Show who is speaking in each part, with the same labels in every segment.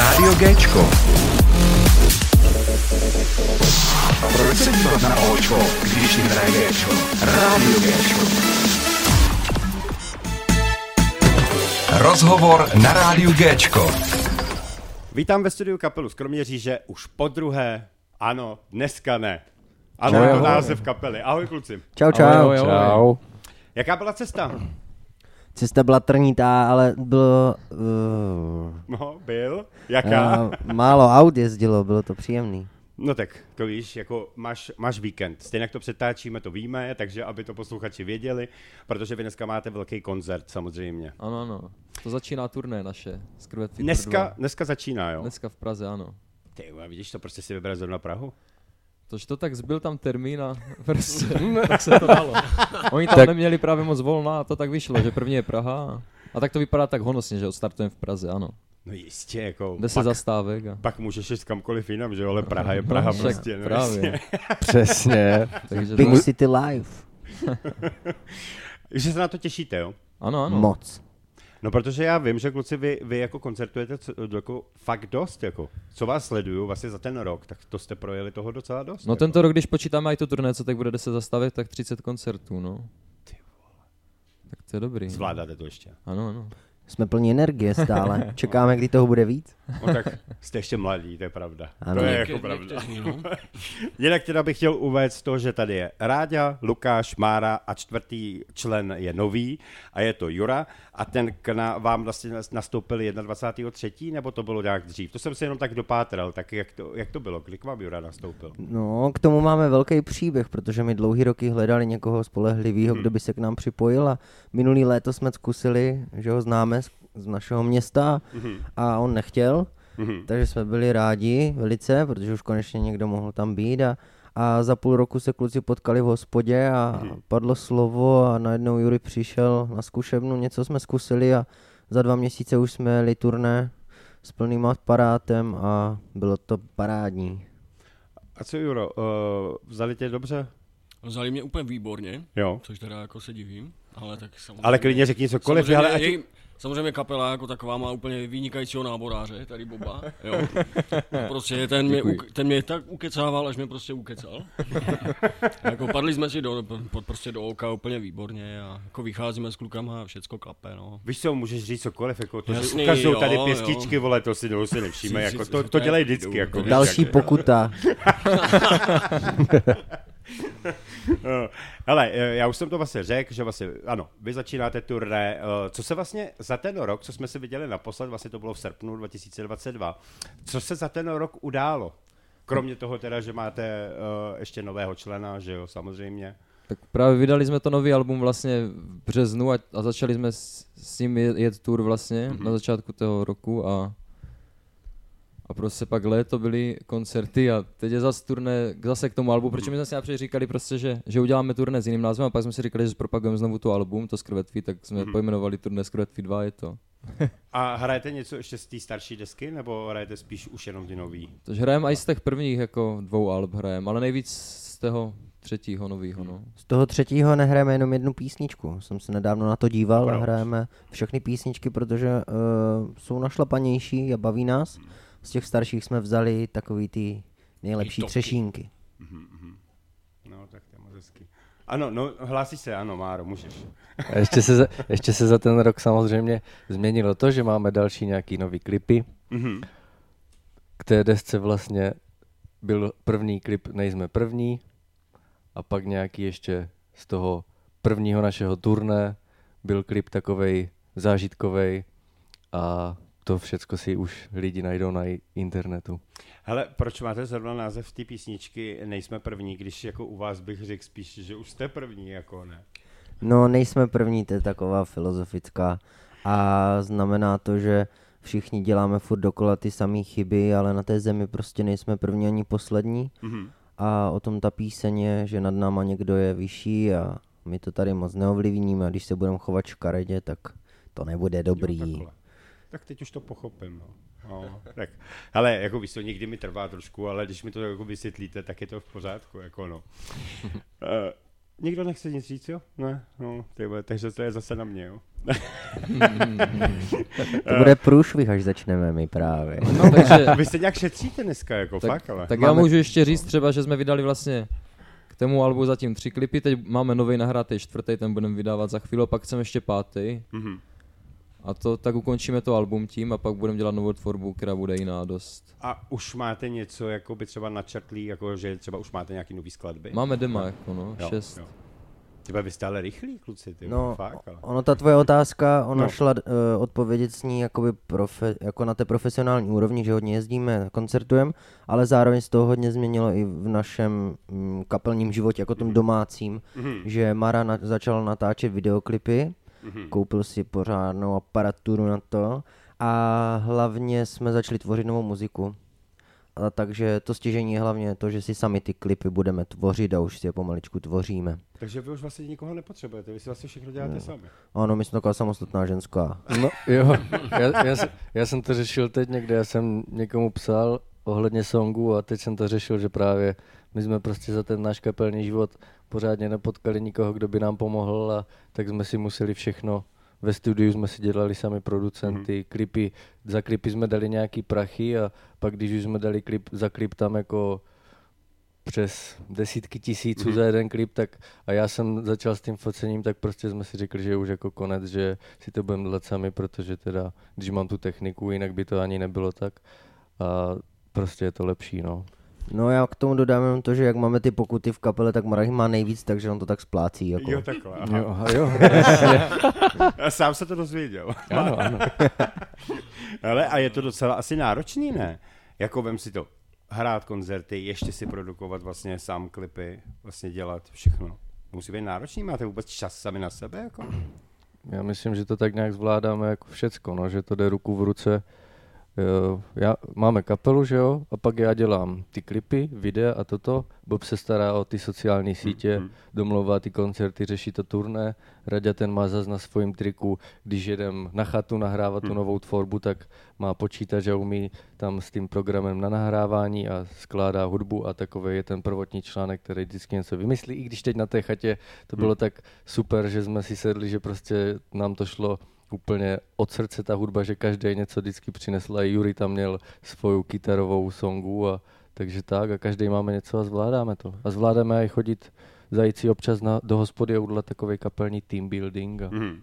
Speaker 1: Rádio Géčko. Proč se dívat na Očko, když jim hraje Géčko? Rádio Géčko. Rozhovor na Rádiu Géčko.
Speaker 2: Vítám ve studiu kapelu z Kroměříže už po druhé. Ano, dneska ne. Ano, je to název kapely. Ahoj kluci.
Speaker 3: Čau, čau.
Speaker 4: Ahoj, ahoj, ahoj.
Speaker 3: Čau.
Speaker 2: Jaká byla cesta?
Speaker 3: Cesta byla trnitá, ale bylo... Uh,
Speaker 2: No, byl. Jaká?
Speaker 3: uh, málo aut jezdilo, bylo to příjemný.
Speaker 2: No tak, to víš, jako máš, máš víkend. Stejně jak to přetáčíme, to víme, takže aby to posluchači věděli, protože vy dneska máte velký koncert samozřejmě.
Speaker 4: Ano, ano. To začíná turné naše. z
Speaker 2: Dneska,
Speaker 4: 2.
Speaker 2: dneska začíná, jo?
Speaker 4: Dneska v Praze, ano.
Speaker 2: Ty, vidíš to, prostě si vybrat zrovna Prahu?
Speaker 4: Tož to tak zbyl tam termín a prostě, tak se to dalo. Oni tam tak. neměli právě moc volna a to tak vyšlo, že první je Praha. a- tak to vypadá tak honosně, že odstartujeme v Praze, ano.
Speaker 2: No jistě, jako...
Speaker 4: Deset
Speaker 2: pak,
Speaker 4: zastávek a...
Speaker 2: pak můžeš jít kamkoliv jinam, že jo, ale Praha je Praha
Speaker 4: No,
Speaker 2: prostě. No,
Speaker 4: právě. Přesně. Takže
Speaker 3: Big
Speaker 4: to...
Speaker 3: City Life.
Speaker 2: Že se na to těšíte, jo?
Speaker 4: Ano, ano.
Speaker 3: Moc.
Speaker 2: No protože já vím, že kluci, vy, vy jako koncertujete co, jako fakt dost, jako. Co vás sleduju vlastně za ten rok, tak to jste projeli toho docela dost.
Speaker 4: No
Speaker 2: jako.
Speaker 4: tento rok, když počítáme i to turné, co tak bude 10 zastávek, tak 30 koncertů, no. Tak to je dobrý.
Speaker 2: Zvládáte to ještě.
Speaker 4: Ano, ano.
Speaker 3: Jsme plní energie stále. Čekáme, kdy toho bude víc.
Speaker 2: No tak jste ještě mladí, to je pravda.
Speaker 3: Ano.
Speaker 2: To je jako pravda. Jinak teda bych chtěl uvést to, že tady je Ráďa, Lukáš, Mára a čtvrtý člen je nový a je to Jura a ten k na, vám vlastně nas- nastoupil 21.3. nebo to bylo nějak dřív? To jsem se jenom tak dopátral, tak jak to, jak to bylo, kdy k vám Jura nastoupil?
Speaker 3: No, k tomu máme velký příběh, protože my dlouhý roky hledali někoho spolehlivého, kdo by se k nám připojil a minulý léto jsme zkusili, že ho známe z, našeho města a on nechtěl,
Speaker 2: Mhm.
Speaker 3: takže jsme byli rádi velice, protože už konečně někdo mohl tam být a, a za půl roku se kluci potkali v hospodě a padlo slovo a najednou Jury přišel na zkušebnu, něco jsme zkusili a za dva měsíce už jsme jeli turné s plným aparátem a bylo to parádní.
Speaker 2: A co Juro, uh, vzali tě dobře?
Speaker 5: Vzali mě úplně výborně,
Speaker 2: Jo.
Speaker 5: což teda jako se divím, ale tak samozřejmě...
Speaker 2: Ale klidně řekni cokoliv,
Speaker 5: samozřejmě,
Speaker 2: ale ať...
Speaker 5: jej, samozřejmě kapela jako taková má úplně vynikajícího náboráře, tady Boba, jo. Prostě ten mě,
Speaker 4: Děkuji.
Speaker 5: ten mě tak ukecával, až mě prostě ukecal. jako padli jsme si do, pod, prostě do oka úplně výborně a jako vycházíme s klukama a všecko klape, no.
Speaker 2: Víš co, můžeš říct cokoliv, jako to, že
Speaker 5: Jasný,
Speaker 2: ukazují
Speaker 5: jo,
Speaker 2: tady
Speaker 5: jo.
Speaker 2: pěstičky, vole, to si, to si nevšíme, jako to, to dělají vždycky, jako
Speaker 3: Další
Speaker 2: jak-
Speaker 3: pokuta.
Speaker 2: Eh, Hele, eh, já už jsem to vlastně řekl, že vlastně, ano, vy začínáte turné. eh, Co se vlastně za ten rok, co jsme si viděli naposled, vlastně to bylo v srpnu 2022, co se za ten rok událo? Kromě toho teda, že máte eh, ještě nového člena, že jo, samozřejmě.
Speaker 4: Tak právě vydali jsme to nový album vlastně v březnu a, a začali jsme s, s ním jet, jet tour vlastně mm-hmm. na začátku toho roku a a prostě pak léto byly koncerty a teď je zase turné zase k tomu albu, protože my jsme si napřed říkali prostě, že, že uděláme turné s jiným názvem a pak jsme si říkali, že zpropagujeme znovu tu album, to Skrvetví, tak jsme mm-hmm. pojmenovali turné Skrvetví 2 je to.
Speaker 2: A hrajete něco ještě z té starší desky, nebo hrajete spíš už jenom ty nový?
Speaker 4: Takže hrajeme i z těch prvních jako dvou alb hrajeme, ale nejvíc z toho třetího novýho, no.
Speaker 3: Z toho třetího nehrajeme jenom jednu písničku. Jsem se nedávno na to díval a
Speaker 2: Proč?
Speaker 3: hrajeme všechny písničky, protože uh, jsou našlapanější a baví nás. Z těch starších jsme vzali takový ty nejlepší třešínky.
Speaker 2: No, tak to je moc hezký. Ano, no, hlásí se, ano, Máro, můžeš.
Speaker 6: A ještě se, za, ještě se za ten rok samozřejmě změnilo to, že máme další nějaký nový klipy.
Speaker 2: Mhm.
Speaker 6: K té desce vlastně byl první klip Nejsme první a pak nějaký ještě z toho prvního našeho turné byl klip takovej zážitkovej a to všecko si už lidi najdou na internetu.
Speaker 2: Hele, proč máte zrovna název té písničky Nejsme první, když jako u vás bych řekl spíš, že už jste první, jako ne?
Speaker 3: No, nejsme první, to je taková filozofická. A znamená to, že všichni děláme furt dokola ty samé chyby, ale na té zemi prostě nejsme první ani poslední.
Speaker 2: Mhm.
Speaker 3: A o tom ta píseň je, že nad náma někdo je vyšší a my to tady moc neovlivníme. A když se budeme chovat škaredě, tak to nebude
Speaker 2: Jo,
Speaker 3: dobrý.
Speaker 2: takhle. Tak teď už to pochopím, no. no tak, hele, jako víš, to někdy mi trvá trošku, ale když mi to jako vysvětlíte, tak je to v pořádku, jako no. Eh, Nikdo nechce nic říct, jo? Ne, no, ty vole, takže to je zase na mě, jo?
Speaker 3: To bude průšvih, až začneme my právě.
Speaker 4: No, takže,
Speaker 2: Vy se nějak šetříte dneska, jako
Speaker 4: tak,
Speaker 2: fakt, ale.
Speaker 4: tak já
Speaker 3: Máme-
Speaker 4: můžu ještě říct třeba, že jsme vydali vlastně k tomu albu zatím tři klipy, teď máme nový nahrátý čtvrtý, ten budeme vydávat za chvíli, pak chceme ještě pátý.
Speaker 2: Mhm.
Speaker 4: A to tak ukončíme to album tím a pak budeme dělat novou tvorbu, která bude jiná dost.
Speaker 2: A už máte něco, jako by třeba načrtlý, jako že třeba už máte nějaký nový skladby?
Speaker 4: Máme dema jako no,
Speaker 2: Jo,
Speaker 4: šest.
Speaker 2: jo. Tyba, vy jste ale rychlí, kluci, ty
Speaker 3: No,
Speaker 2: fakt, ale.
Speaker 3: ono ta tvoje otázka, ona
Speaker 2: No.
Speaker 3: šla uh, odpovědět s ní jakoby profe, jako na té profesionální úrovni, že hodně jezdíme, koncertujeme, ale zároveň se to hodně změnilo i v našem mm, kapelním životě, jako tom domácím,
Speaker 2: Mhm.
Speaker 3: že Mara na, začal natáčet videoklipy,
Speaker 2: Mhm.
Speaker 3: koupil si pořádnou aparaturu na to a hlavně jsme začali tvořit novou muziku. A takže to stěžení je hlavně to, že si sami ty klipy budeme tvořit a už si je pomaličku tvoříme.
Speaker 2: Takže vy už vlastně nikoho nepotřebujete, vy si vlastně všechno děláte
Speaker 3: No.
Speaker 2: sami.
Speaker 3: Ano, my jsme taková samostatná ženská.
Speaker 6: No jo, já, já, jsem- já jsem to řešil teď někde, já jsem někomu psal ohledně songu a teď jsem to řešil, že právě my jsme prostě za ten náš kapelní život pořádně nepotkali nikoho, kdo by nám pomohl a tak jsme si museli všechno ve studiu jsme si dělali sami producenty, mm-hmm. klipy, za klipy jsme dali nějaký prachy a pak když už jsme dali klip, za klip tam jako přes desítky tisíců
Speaker 2: Mhm.
Speaker 6: mm-hmm. za jeden klip, tak a já jsem začal s tím focením, tak prostě jsme si řekli, že už jako konec, že si to budeme dělat sami, protože teda, když mám tu techniku, jinak by to ani nebylo tak a prostě je to lepší, no.
Speaker 3: No já k tomu dodám jenom to, že jak máme ty pokuty v kapele, tak Marek má nejvíc, takže on to tak splácí. Jako.
Speaker 2: Jo, takhle, aha.
Speaker 6: Jo, aha, jo,
Speaker 2: Já sám se to dozvěděl.
Speaker 6: ano, ano.
Speaker 2: Ale a je to docela asi náročný, ne? Jako vem si to, hrát koncerty, ještě si produkovat vlastně sám klipy, vlastně dělat všechno. Musí být náročný, máte vůbec čas sami na sebe, jako?
Speaker 6: Já myslím, že to tak nějak zvládáme jako všecko, no, že to jde ruku v ruce. Jo, já, máme kapelu, že jo, a pak já dělám ty klipy, videa a toto. Bob se stará o ty sociální sítě,
Speaker 2: mm.
Speaker 6: domlouvá ty koncerty, řeší to turné. Radia ten má zas na svém triku, když jedem na chatu nahrávat tu
Speaker 2: Hmm.
Speaker 6: novou tvorbu, tak má počítač a umí tam s tím programem na nahrávání a skládá hudbu a takový je ten prvotní článek, který vždycky něco vymyslí. I když teď na té chatě to bylo
Speaker 2: Hmm.
Speaker 6: tak super, že jsme si sedli, že prostě nám to šlo úplně od srdce ta hudba, že každý něco vždycky přinesl a Juri tam měl svoju kytarovou songu a takže tak a každý máme něco a zvládáme to. A zvládáme i chodit zajít si občas na, do hospody a udělat takový kapelní team building. A,
Speaker 2: Mhm.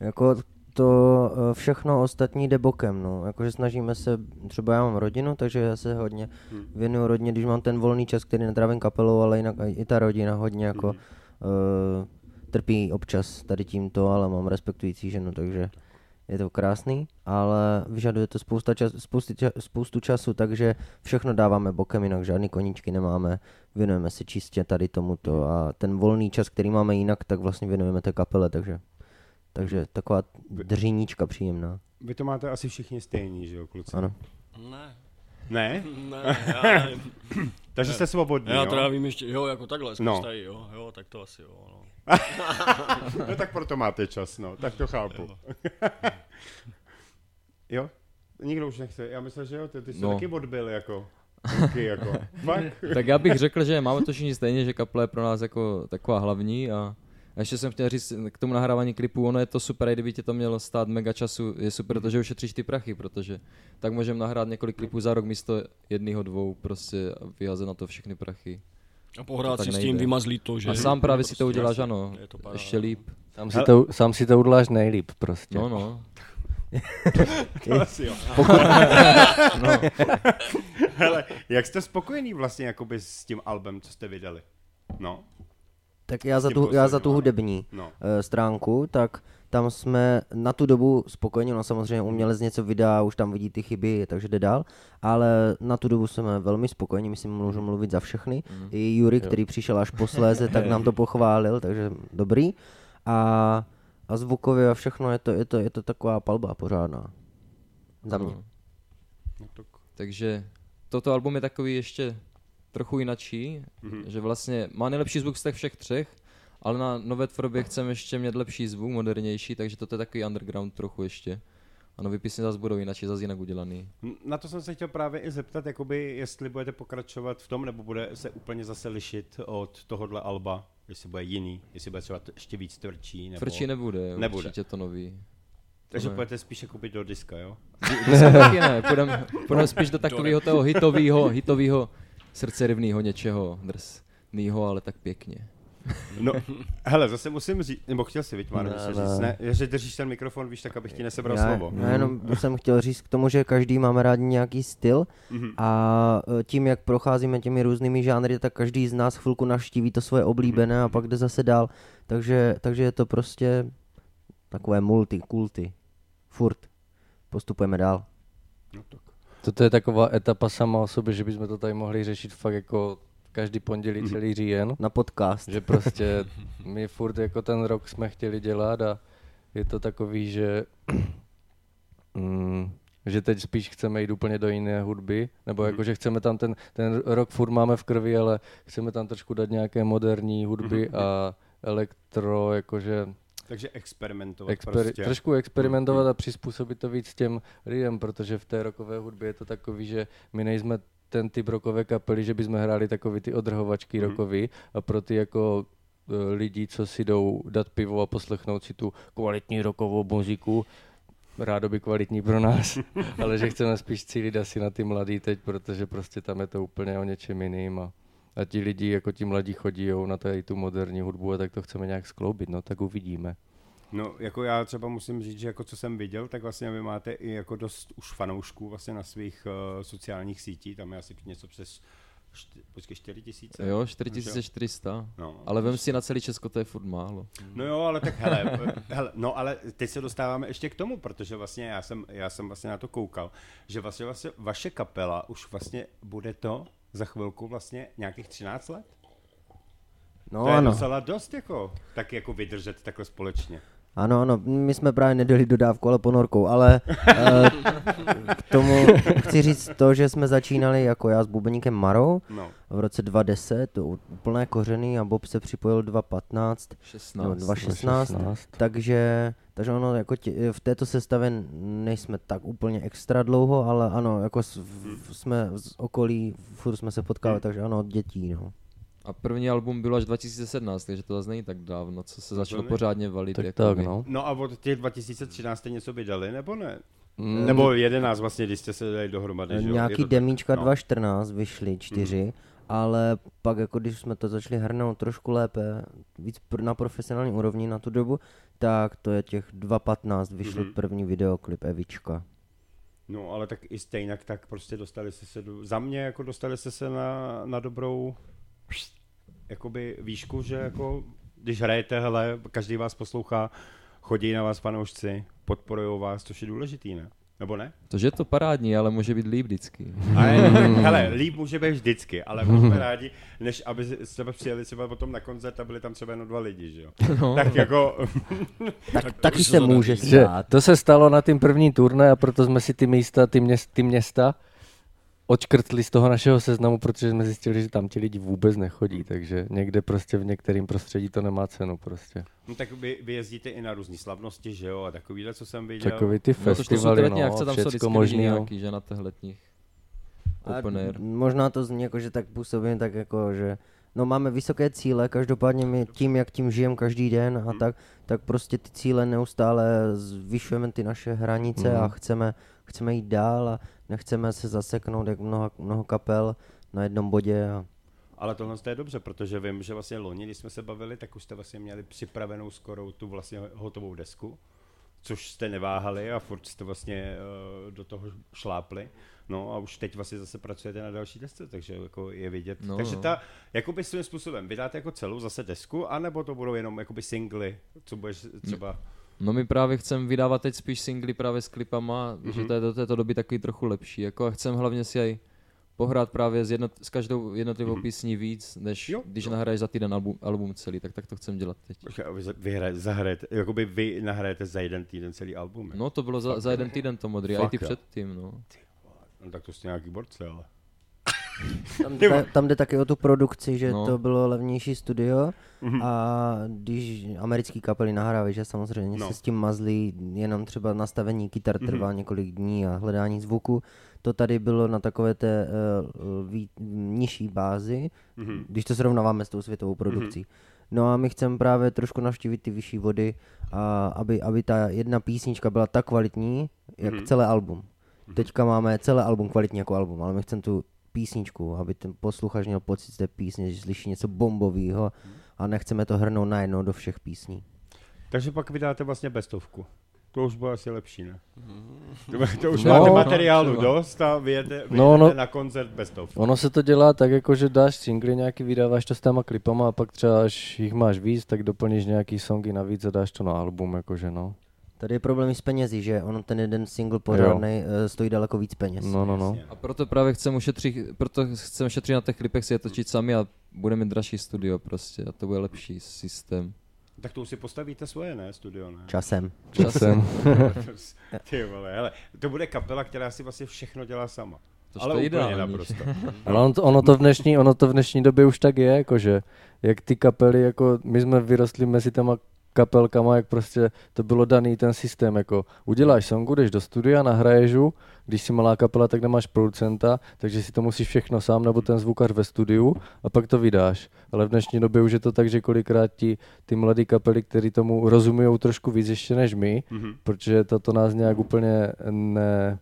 Speaker 3: Jako to eh, všechno ostatní jde bokem, no. Jakože snažíme se, třeba já mám rodinu, takže já se hodně
Speaker 2: Hmm.
Speaker 3: věnuju rodině, když mám ten volný čas, který netrávím kapelou, ale jinak i ta rodina hodně jako
Speaker 2: Mhm.
Speaker 3: uh, trpí občas tady tímto, ale mám respektující ženu, takže je to krásný, ale vyžaduje to spousta čas, spousty, ča, spoustu času, takže všechno dáváme bokem, jinak žádný koníčky nemáme, věnujeme se čistě tady tomuto a ten volný čas, který máme jinak, tak vlastně věnujeme té kapele, takže, takže taková dříníčka příjemná.
Speaker 2: Vy to máte asi všichni stejný, že jo, kluci?
Speaker 3: Ano.
Speaker 5: Ne,
Speaker 2: Ne?
Speaker 5: ne, já,
Speaker 2: Takže jste svobodní,
Speaker 5: já
Speaker 2: jo?
Speaker 5: teda vím ještě, jo, jako takhle,
Speaker 2: No.
Speaker 5: jí, jo, jo, tak to asi jo, no.
Speaker 2: No tak proto máte čas, no, tak to chápu. jo? Nikdo už nechce, já myslím, že jo, ty, ty jsi no. Taky odbil, jako. Taky, jako.
Speaker 4: Tak já bych řekl, že máme to všichni stejně, že kaple je pro nás jako taková hlavní a a ještě jsem chtěl říct k tomu nahrávání klipů, ono je to super, i kdyby tě to mělo stát mega času, je super, protože ušetříš ty prachy, protože tak můžeme nahrát několik klipů za rok místo jedného, dvou, prostě a vyhazet na to všechny prachy.
Speaker 5: A pohrát si s
Speaker 4: nejde.
Speaker 5: tím, vymazlít to, že...
Speaker 4: A sám právě si to
Speaker 5: prostě
Speaker 4: uděláš, ano,
Speaker 5: je to paráda.
Speaker 4: ještě líp.
Speaker 6: sám, si to, sám si to uděláš nejlíp prostě.
Speaker 4: No, no.
Speaker 2: To asi jo. Hele, jak jste spokojený vlastně jakoby s tím albem, co jste vydali? No,
Speaker 3: Tak já za, tu, já za tu
Speaker 2: posledním,
Speaker 3: hudební
Speaker 2: no.
Speaker 3: eh, stránku, tak tam jsme na tu dobu spokojeni, no samozřejmě umělec něco vydá, už tam vidí ty chyby, takže jde dál, ale na tu dobu jsme velmi spokojeni, myslím, můžu mluvit za všechny.
Speaker 4: Mhm.
Speaker 3: I Jury, který přišel až posléze, tak nám to pochválil, takže dobrý. A, a zvukově a všechno, je to, je to, je to taková palba pořádná. Za mě.
Speaker 2: No tak,
Speaker 4: Takže toto album je takový ještě trochu jinačí,
Speaker 2: Mhm.
Speaker 4: že vlastně má nejlepší zvuk z těch všech třech, ale na nové tvorbě chceme ještě mít lepší zvuk, modernější, takže toto je takový underground trochu ještě. A nový písně zase budou jinak, zase jinak udělaný.
Speaker 2: Na to jsem se chtěl právě i zeptat, jakoby, jestli budete pokračovat v tom, nebo bude se úplně zase lišit od tohohle alba, jestli bude jiný, jestli bude třeba ještě víc tvrdší, nebo...
Speaker 4: Tvrdší nebude,
Speaker 2: Nebude.
Speaker 4: určitě to nový.
Speaker 2: Takže
Speaker 4: ne.
Speaker 2: budete spíše koupit do diska, jo?
Speaker 4: Disko taky ne, půjdeme půjdem spíš do takového toho hitového, hitového srdcerivného něčeho drsnýho, ale tak pěkně.
Speaker 2: No, hele, zase musím říct, nebo chtěl si, viď, Máro,
Speaker 3: Ne,
Speaker 2: něco
Speaker 3: ne.
Speaker 2: říct, ne, že držíš ten mikrofon, víš, tak abych ti nesebral
Speaker 3: já,
Speaker 2: slovo.
Speaker 3: já jenom jsem chtěl říct k tomu, že každý máme rádi nějaký styl
Speaker 2: Mhm.
Speaker 3: a e, tím, jak procházíme těmi různými žánry, tak každý z nás chvilku navštíví to svoje oblíbené a pak jde zase dál. Takže, takže je to prostě takové multi, kulty. Furt. Postupujeme dál.
Speaker 2: No, tak.
Speaker 6: Toto je taková etapa sama o sobě, že bychom to tady mohli řešit fakt jako každý pondělí
Speaker 2: Mhm.
Speaker 6: celý říjen.
Speaker 3: Na podcast.
Speaker 6: Že prostě my furt jako ten rok jsme chtěli dělat a je to takový, že mm, že teď spíš chceme jít úplně do jiné hudby, nebo jako, že chceme tam ten, ten rok furt máme v krvi, ale chceme tam trošku dát nějaké moderní hudby a elektro, jakože
Speaker 2: Takže experimentovat
Speaker 6: exper-
Speaker 2: prostě.
Speaker 6: trošku experimentovat a přizpůsobit to víc těm lidem, protože v té rokové hudbě je to takový, že my nejsme ten typ rokové kapely, že bychom hráli takový ty odrhovačky mm. rokový a pro ty jako e, lidi, co si jdou dát pivo a poslechnout si tu kvalitní rokovou muziku, rádoby kvalitní pro nás, ale že chceme spíš cílit asi na ty mladý teď, protože prostě tam je to úplně o něčem jiným a, a ti lidi, jako ti mladí chodí na tady tu moderní hudbu a tak to chceme nějak skloubit, no tak uvidíme.
Speaker 2: No, jako já třeba musím říct, že jako co jsem viděl, tak vlastně vy máte i jako dost už fanoušků vlastně na svých uh, sociálních sítích, tam je asi něco přes šty, počkej, 4 tisíce.
Speaker 4: Jo, 4400.
Speaker 2: No,
Speaker 4: Ale vem si na celý Česko, to je furt málo.
Speaker 2: No jo, ale tak hele, hele, no ale teď se dostáváme ještě k tomu, protože vlastně já jsem, já jsem vlastně na to koukal, že vlastně, vlastně vaše kapela už vlastně bude to za chvilku vlastně nějakých 13 let?
Speaker 3: No
Speaker 2: to je
Speaker 3: ano.
Speaker 2: docela dost jako, tak jako vydržet takhle společně.
Speaker 3: Ano, ano, my jsme právě nedali dodávku, ale ponorkou, ale eh, k tomu chci říct to, že jsme začínali jako já s bubeníkem Marou
Speaker 2: No,
Speaker 3: v roce 2010, to úplné kořeny a Bob se připojil 2015,
Speaker 4: 16.
Speaker 3: nebo 2016,
Speaker 6: 16.
Speaker 3: takže, takže ono jako tě, v této sestavě nejsme tak úplně extra dlouho, ale ano, jako s, v, jsme z okolí, furt jsme se potkali, takže ano, od dětí, no.
Speaker 4: A první album bylo až 2017, takže to zase není tak dávno, co se začalo pořádně valit.
Speaker 6: Tak
Speaker 4: jakoby.
Speaker 6: tak, no.
Speaker 2: no a od těch 2013 jste něco vydali, nebo ne?
Speaker 6: Mm,
Speaker 2: Nebo 11 vlastně, když jste se dali dohromady, že jo? Je
Speaker 3: Nějaký
Speaker 2: to
Speaker 3: demíčka
Speaker 2: No.
Speaker 3: 2014 vyšly, čtyři, ale pak jako když jsme to začali hrnout trošku lépe, víc na profesionální úrovni na tu dobu, tak to je těch 2.15 vyšel
Speaker 2: Mhm.
Speaker 3: první videoklip Evička.
Speaker 2: No, ale tak i stejně tak prostě dostali jste se, do, za mě jako dostali jste se na, na dobrou jakoby výšku, že jako když hrajete, hele, každý vás poslouchá, chodí na vás fanoušci, podporují vás, což je důležitý, ne? Nebo ne?
Speaker 4: To, že je to parádní, ale může být líp vždycky.
Speaker 2: A je, hele, líp může být vždycky, ale jsme rádi, než aby jsme přijeli třeba potom na koncert a byli tam třeba jenom dva lidi, že jo?
Speaker 4: No.
Speaker 2: Tak jako,
Speaker 3: Tak,
Speaker 5: Tak to
Speaker 3: taky se může stát.
Speaker 6: to se stalo na tím první turné a proto jsme si ty místa, ty, měst, ty města odškrtli z toho našeho seznamu, protože jsme zjistili, že tam ti lidi vůbec nechodí, takže někde prostě v některém prostředí to nemá cenu prostě.
Speaker 2: no tak vy, vy jezdíte i na různé slavnosti, že jo? A takovýhle, co jsem viděl.
Speaker 6: Takový ty
Speaker 4: No, to,
Speaker 6: festivaly,
Speaker 4: letní
Speaker 6: no,
Speaker 4: akce, tam jsou
Speaker 6: všecko možný. no.
Speaker 4: nějaký, že na těch letních.
Speaker 3: A možná to zní jako, že tak působím tak jako, že no máme vysoké cíle, každopádně my tím, jak tím žijeme každý den
Speaker 2: Mhm.
Speaker 3: a tak, tak prostě ty cíle neustále zvyšujeme ty naše hranice a
Speaker 6: Mhm.
Speaker 3: chceme, chceme jít dál a nechceme se zaseknout jak mnoho, mnoho kapel na jednom bodě a
Speaker 2: Ale tohle je dobře, protože vím, že vlastně loni, když jsme se bavili, tak už jste vlastně měli připravenou skoro tu vlastně hotovou desku, což jste neváhali a furt jste vlastně uh, do toho šlápli. No a už teď vlastně zase pracujete na další desce, takže jako je vidět.
Speaker 4: No,
Speaker 2: takže
Speaker 4: no.
Speaker 2: ta, jakoby svým způsobem, vydáte jako celou zase desku, anebo to budou jenom jakoby singly, co budeš třeba...
Speaker 4: No my právě chceme vydávat teď spíš singly právě s klipama, mm-hmm. že
Speaker 2: Mhm.
Speaker 4: to je do této doby takový trochu lepší. Jako a chcem hlavně si aj pohrát právě s, jednot, s každou jednotlivou
Speaker 2: Mhm.
Speaker 4: písní víc, než
Speaker 2: Jo,
Speaker 4: když
Speaker 2: jo.
Speaker 4: nahraješ za týden album, album celý, tak tak to chcem dělat teď.
Speaker 2: Vy, za- vy hraje, zahrajete, jakoby vy nahrajete za jeden týden celý album. jo?
Speaker 4: No to bylo za, za jeden týden to modrý, a i ty předtím, no.
Speaker 2: No tak to jste nějaký borce, ale...
Speaker 3: Tam, jde, tam jde taky o tu produkci, že
Speaker 4: No.
Speaker 3: to bylo levnější studio
Speaker 2: Mhm.
Speaker 3: a když americký kapely nahrávají, že samozřejmě
Speaker 2: No.
Speaker 3: se s tím mazlí, jenom třeba nastavení kytar trvá
Speaker 2: Mhm.
Speaker 3: několik dní a hledání zvuku, to tady bylo na takové té uh, ví, nižší bázi,
Speaker 2: Mhm.
Speaker 3: když to srovnáváme s tou světovou produkcí. No a my chceme právě trošku navštívit ty vyšší vody, a aby, aby ta jedna písnička byla tak kvalitní, jak
Speaker 2: Mhm.
Speaker 3: celé album. Teďka máme celé album kvalitní jako album, ale my chceme tu písničku, aby ten posluchač měl pocit z té písně, že slyší něco bombového a nechceme to hrnout najednou do všech písní.
Speaker 2: Takže pak vydáte vlastně bestovku. To už bude asi lepší, ne? To, to už
Speaker 4: No,
Speaker 2: máte
Speaker 4: no,
Speaker 2: materiálu
Speaker 4: třeba.
Speaker 2: dost a vyjede, vyjedete
Speaker 6: No, no.
Speaker 2: na koncert bestovku.
Speaker 6: Ono se to dělá tak, jako že dáš singly nějaký, vydáváš to s těma klipama a pak třeba, až jich máš víc, tak doplníš nějaký songy navíc a dáš to na album, jakože no.
Speaker 3: Tady je problém i s penězi, že on ten jeden single pořádný stojí daleko víc peněz.
Speaker 6: No, no, no.
Speaker 4: A proto právě chceme ušetřit, proto chceme šetřit na těch klipech si je točit sami a budeme mít dražší studio prostě a to bude lepší systém.
Speaker 2: Tak to už si postavíte svoje, ne? Studio, ne?
Speaker 3: Časem.
Speaker 6: Časem.
Speaker 2: Ty vole, hele, to bude kapela, která si vlastně všechno dělá sama.
Speaker 4: To
Speaker 2: Ale
Speaker 4: to
Speaker 2: úplně
Speaker 4: ideální.
Speaker 2: naprosto.
Speaker 6: Ale on to, ono, to v dnešní, ono to v dnešní době už tak je, jakože, jak ty kapely, jako my jsme vyrostli mezi těma kapelkama, jak prostě to bylo daný ten systém, jako uděláš songu, jdeš do studia, nahraješ ju, když si malá kapela, tak nemáš producenta, takže si to musíš všechno sám, nebo ten zvukař ve studiu a pak to vydáš. Ale v dnešní době už je to tak, že kolikrát ti ty mladý kapely, kteří tomu rozumí trošku víc ještě než my,
Speaker 2: Mhm.
Speaker 6: protože to, to nás nějak úplně ne,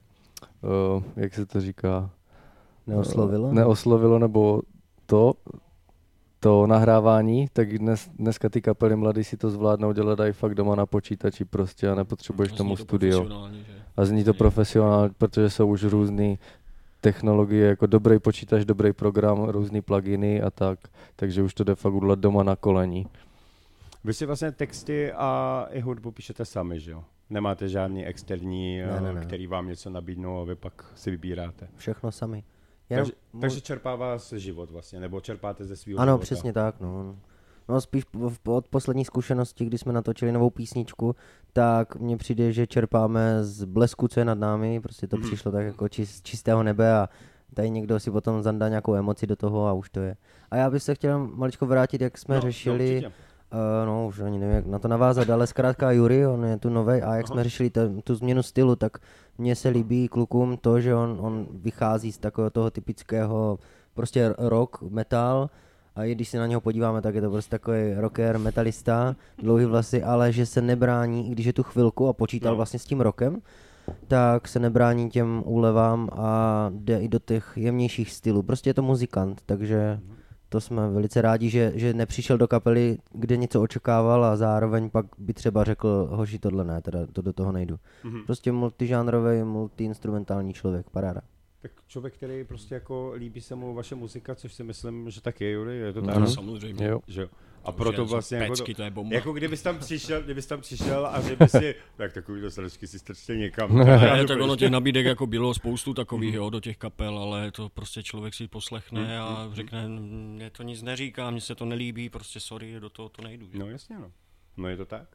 Speaker 6: uh, jak se to říká,
Speaker 3: Neoslovilo?
Speaker 6: neoslovilo, nebo to, to nahrávání, tak dnes, dneska ty kapely mladí si to zvládnou dělat dají fakt doma na počítači prostě a nepotřebuješ
Speaker 5: Zní
Speaker 6: tomu
Speaker 5: to
Speaker 6: studio. A zní to profesionálně, protože jsou už různé technologie, jako dobrý počítač, dobrý program, různý pluginy a tak, takže už to jde fakt udělat doma na kolení.
Speaker 2: Vy si vlastně texty a i hudbu píšete sami, že jo? Nemáte žádný externí,
Speaker 3: Ne, ne,
Speaker 2: eh,
Speaker 3: ne.
Speaker 2: který vám něco nabídnou a vy pak si vybíráte.
Speaker 3: Všechno sami. Jenom
Speaker 2: Takže,
Speaker 3: mu-
Speaker 2: takže čerpá vás život vlastně, nebo čerpáte ze svého
Speaker 3: Ano,
Speaker 2: života.
Speaker 3: přesně tak, no. No spíš v- v- od poslední zkušenosti, kdy jsme natočili novou písničku, tak mně přijde, že čerpáme z blesku, co je nad námi, prostě to
Speaker 2: Mhm.
Speaker 3: přišlo tak jako čist, čistého nebe a tady někdo si potom zandá nějakou emoci do toho a už to je. A já bych se chtěl maličko vrátit, jak jsme
Speaker 2: No,
Speaker 3: řešili,
Speaker 2: No, určitě.
Speaker 3: Uh, no, už ani nevím, jak na to navázat, ale zkrátka Jury, on je tu nový a jak jsme řešili ten, tu změnu stylu, tak mně se líbí klukům to, že on, on vychází z takového toho typického prostě rock, metal a i když se na něho podíváme, tak je to prostě takový rocker, metalista, dlouhý vlasy, ale že se nebrání, i když je tu chvilku a počítal
Speaker 2: No.
Speaker 3: vlastně s tím rokem, tak se nebrání těm úlevám a jde i do těch jemnějších stylů. Prostě je to muzikant, takže to jsme velice rádi, že, že nepřišel do kapely, kde něco očekával a zároveň pak by třeba řekl, hoši tohle ne, teda to do toho nejdu.
Speaker 2: Mhm.
Speaker 3: Prostě multižánrový, multiinstrumentální člověk, paráda.
Speaker 2: Tak člověk, který prostě jako líbí se mu vaše muzika, což si myslím, že tak je, Jury, je to tak?
Speaker 6: Ano.
Speaker 5: Samozřejmě.
Speaker 6: Jo.
Speaker 2: Že jo? A
Speaker 5: To,
Speaker 2: proto vlastně jako to,
Speaker 5: to je bomba.
Speaker 2: jako kdybys tam přišel, kdybys tam přišel a řekl si, tak takovýhle srdečky si strčte někam.
Speaker 5: Ne, tak ono těch nabídek jako bylo spoustu takových, jo, do těch kapel, ale to prostě člověk si poslechne a řekne, mně to nic neříká, mně se to nelíbí, prostě sorry, do toho to nejdu. že?
Speaker 2: No jasně, no. No je to tak.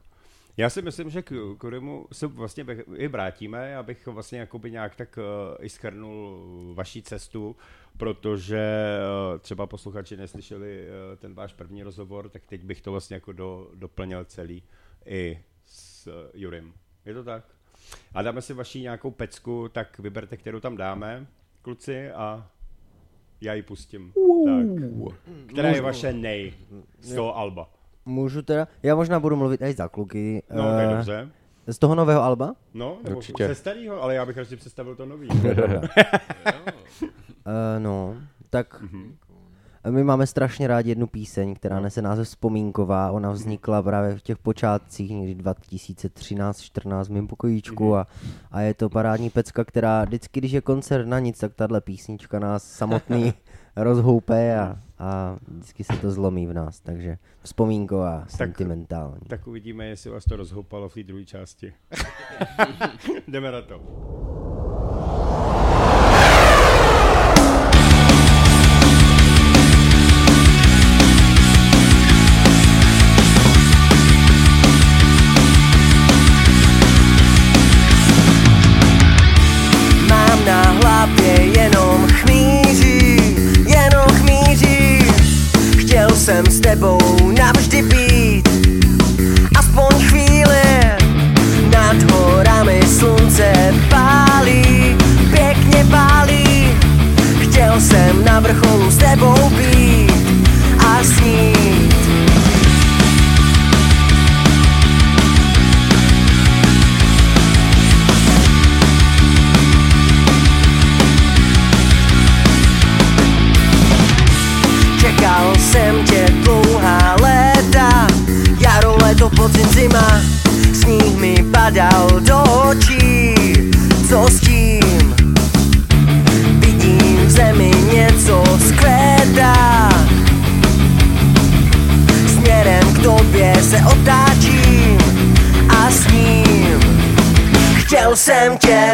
Speaker 2: Já si myslím, že k Kurimu se vlastně i vrátíme, abych vlastně jakoby nějak tak uh, i schrnul vaší cestu, protože uh, třeba posluchači neslyšeli uh, ten váš první rozhovor, tak teď bych to vlastně jako do, doplnil celý i s uh, Jurim. Je to tak? A dáme si vaši nějakou pecku, tak vyberte, kterou tam dáme, kluci, a já ji pustím. Tak. Která je vaše nej z toho Alba?
Speaker 3: Můžu teda, já možná budu mluvit i za kluky.
Speaker 2: No, tak
Speaker 3: eh,
Speaker 2: dobře.
Speaker 3: z toho nového Alba?
Speaker 2: No, nebo
Speaker 6: Určitě.
Speaker 2: ze starého, ale já bych radši představil to nový.
Speaker 3: Uh, no, tak
Speaker 2: Mhm.
Speaker 3: my máme strašně rádi jednu píseň, která nese název Vzpomínková. Ona vznikla právě v těch počátcích, někdy 2013-14 v mém pokojíčku a, a je to parádní pecka, která vždycky, když je koncert na nic, tak tahle písnička nás samotný rozhoupe a, a vždycky se to zlomí v nás, takže vzpomínková, sentimentální.
Speaker 2: tak uvidíme, jestli vás to rozhoupalo v té druhé části. Jdeme na to.
Speaker 7: jsem s tebou navždy být. Aspoň chvíli Nad horami slunce pálí Pěkně pálí. Chtěl jsem na vrcholu s tebou být A snít. Jsem to podzim zima Sníh mi padal do očí. Co s tím? Vidím v zemi něco skvétá Směrem k tobě se otáčím A sním Chtěl jsem tě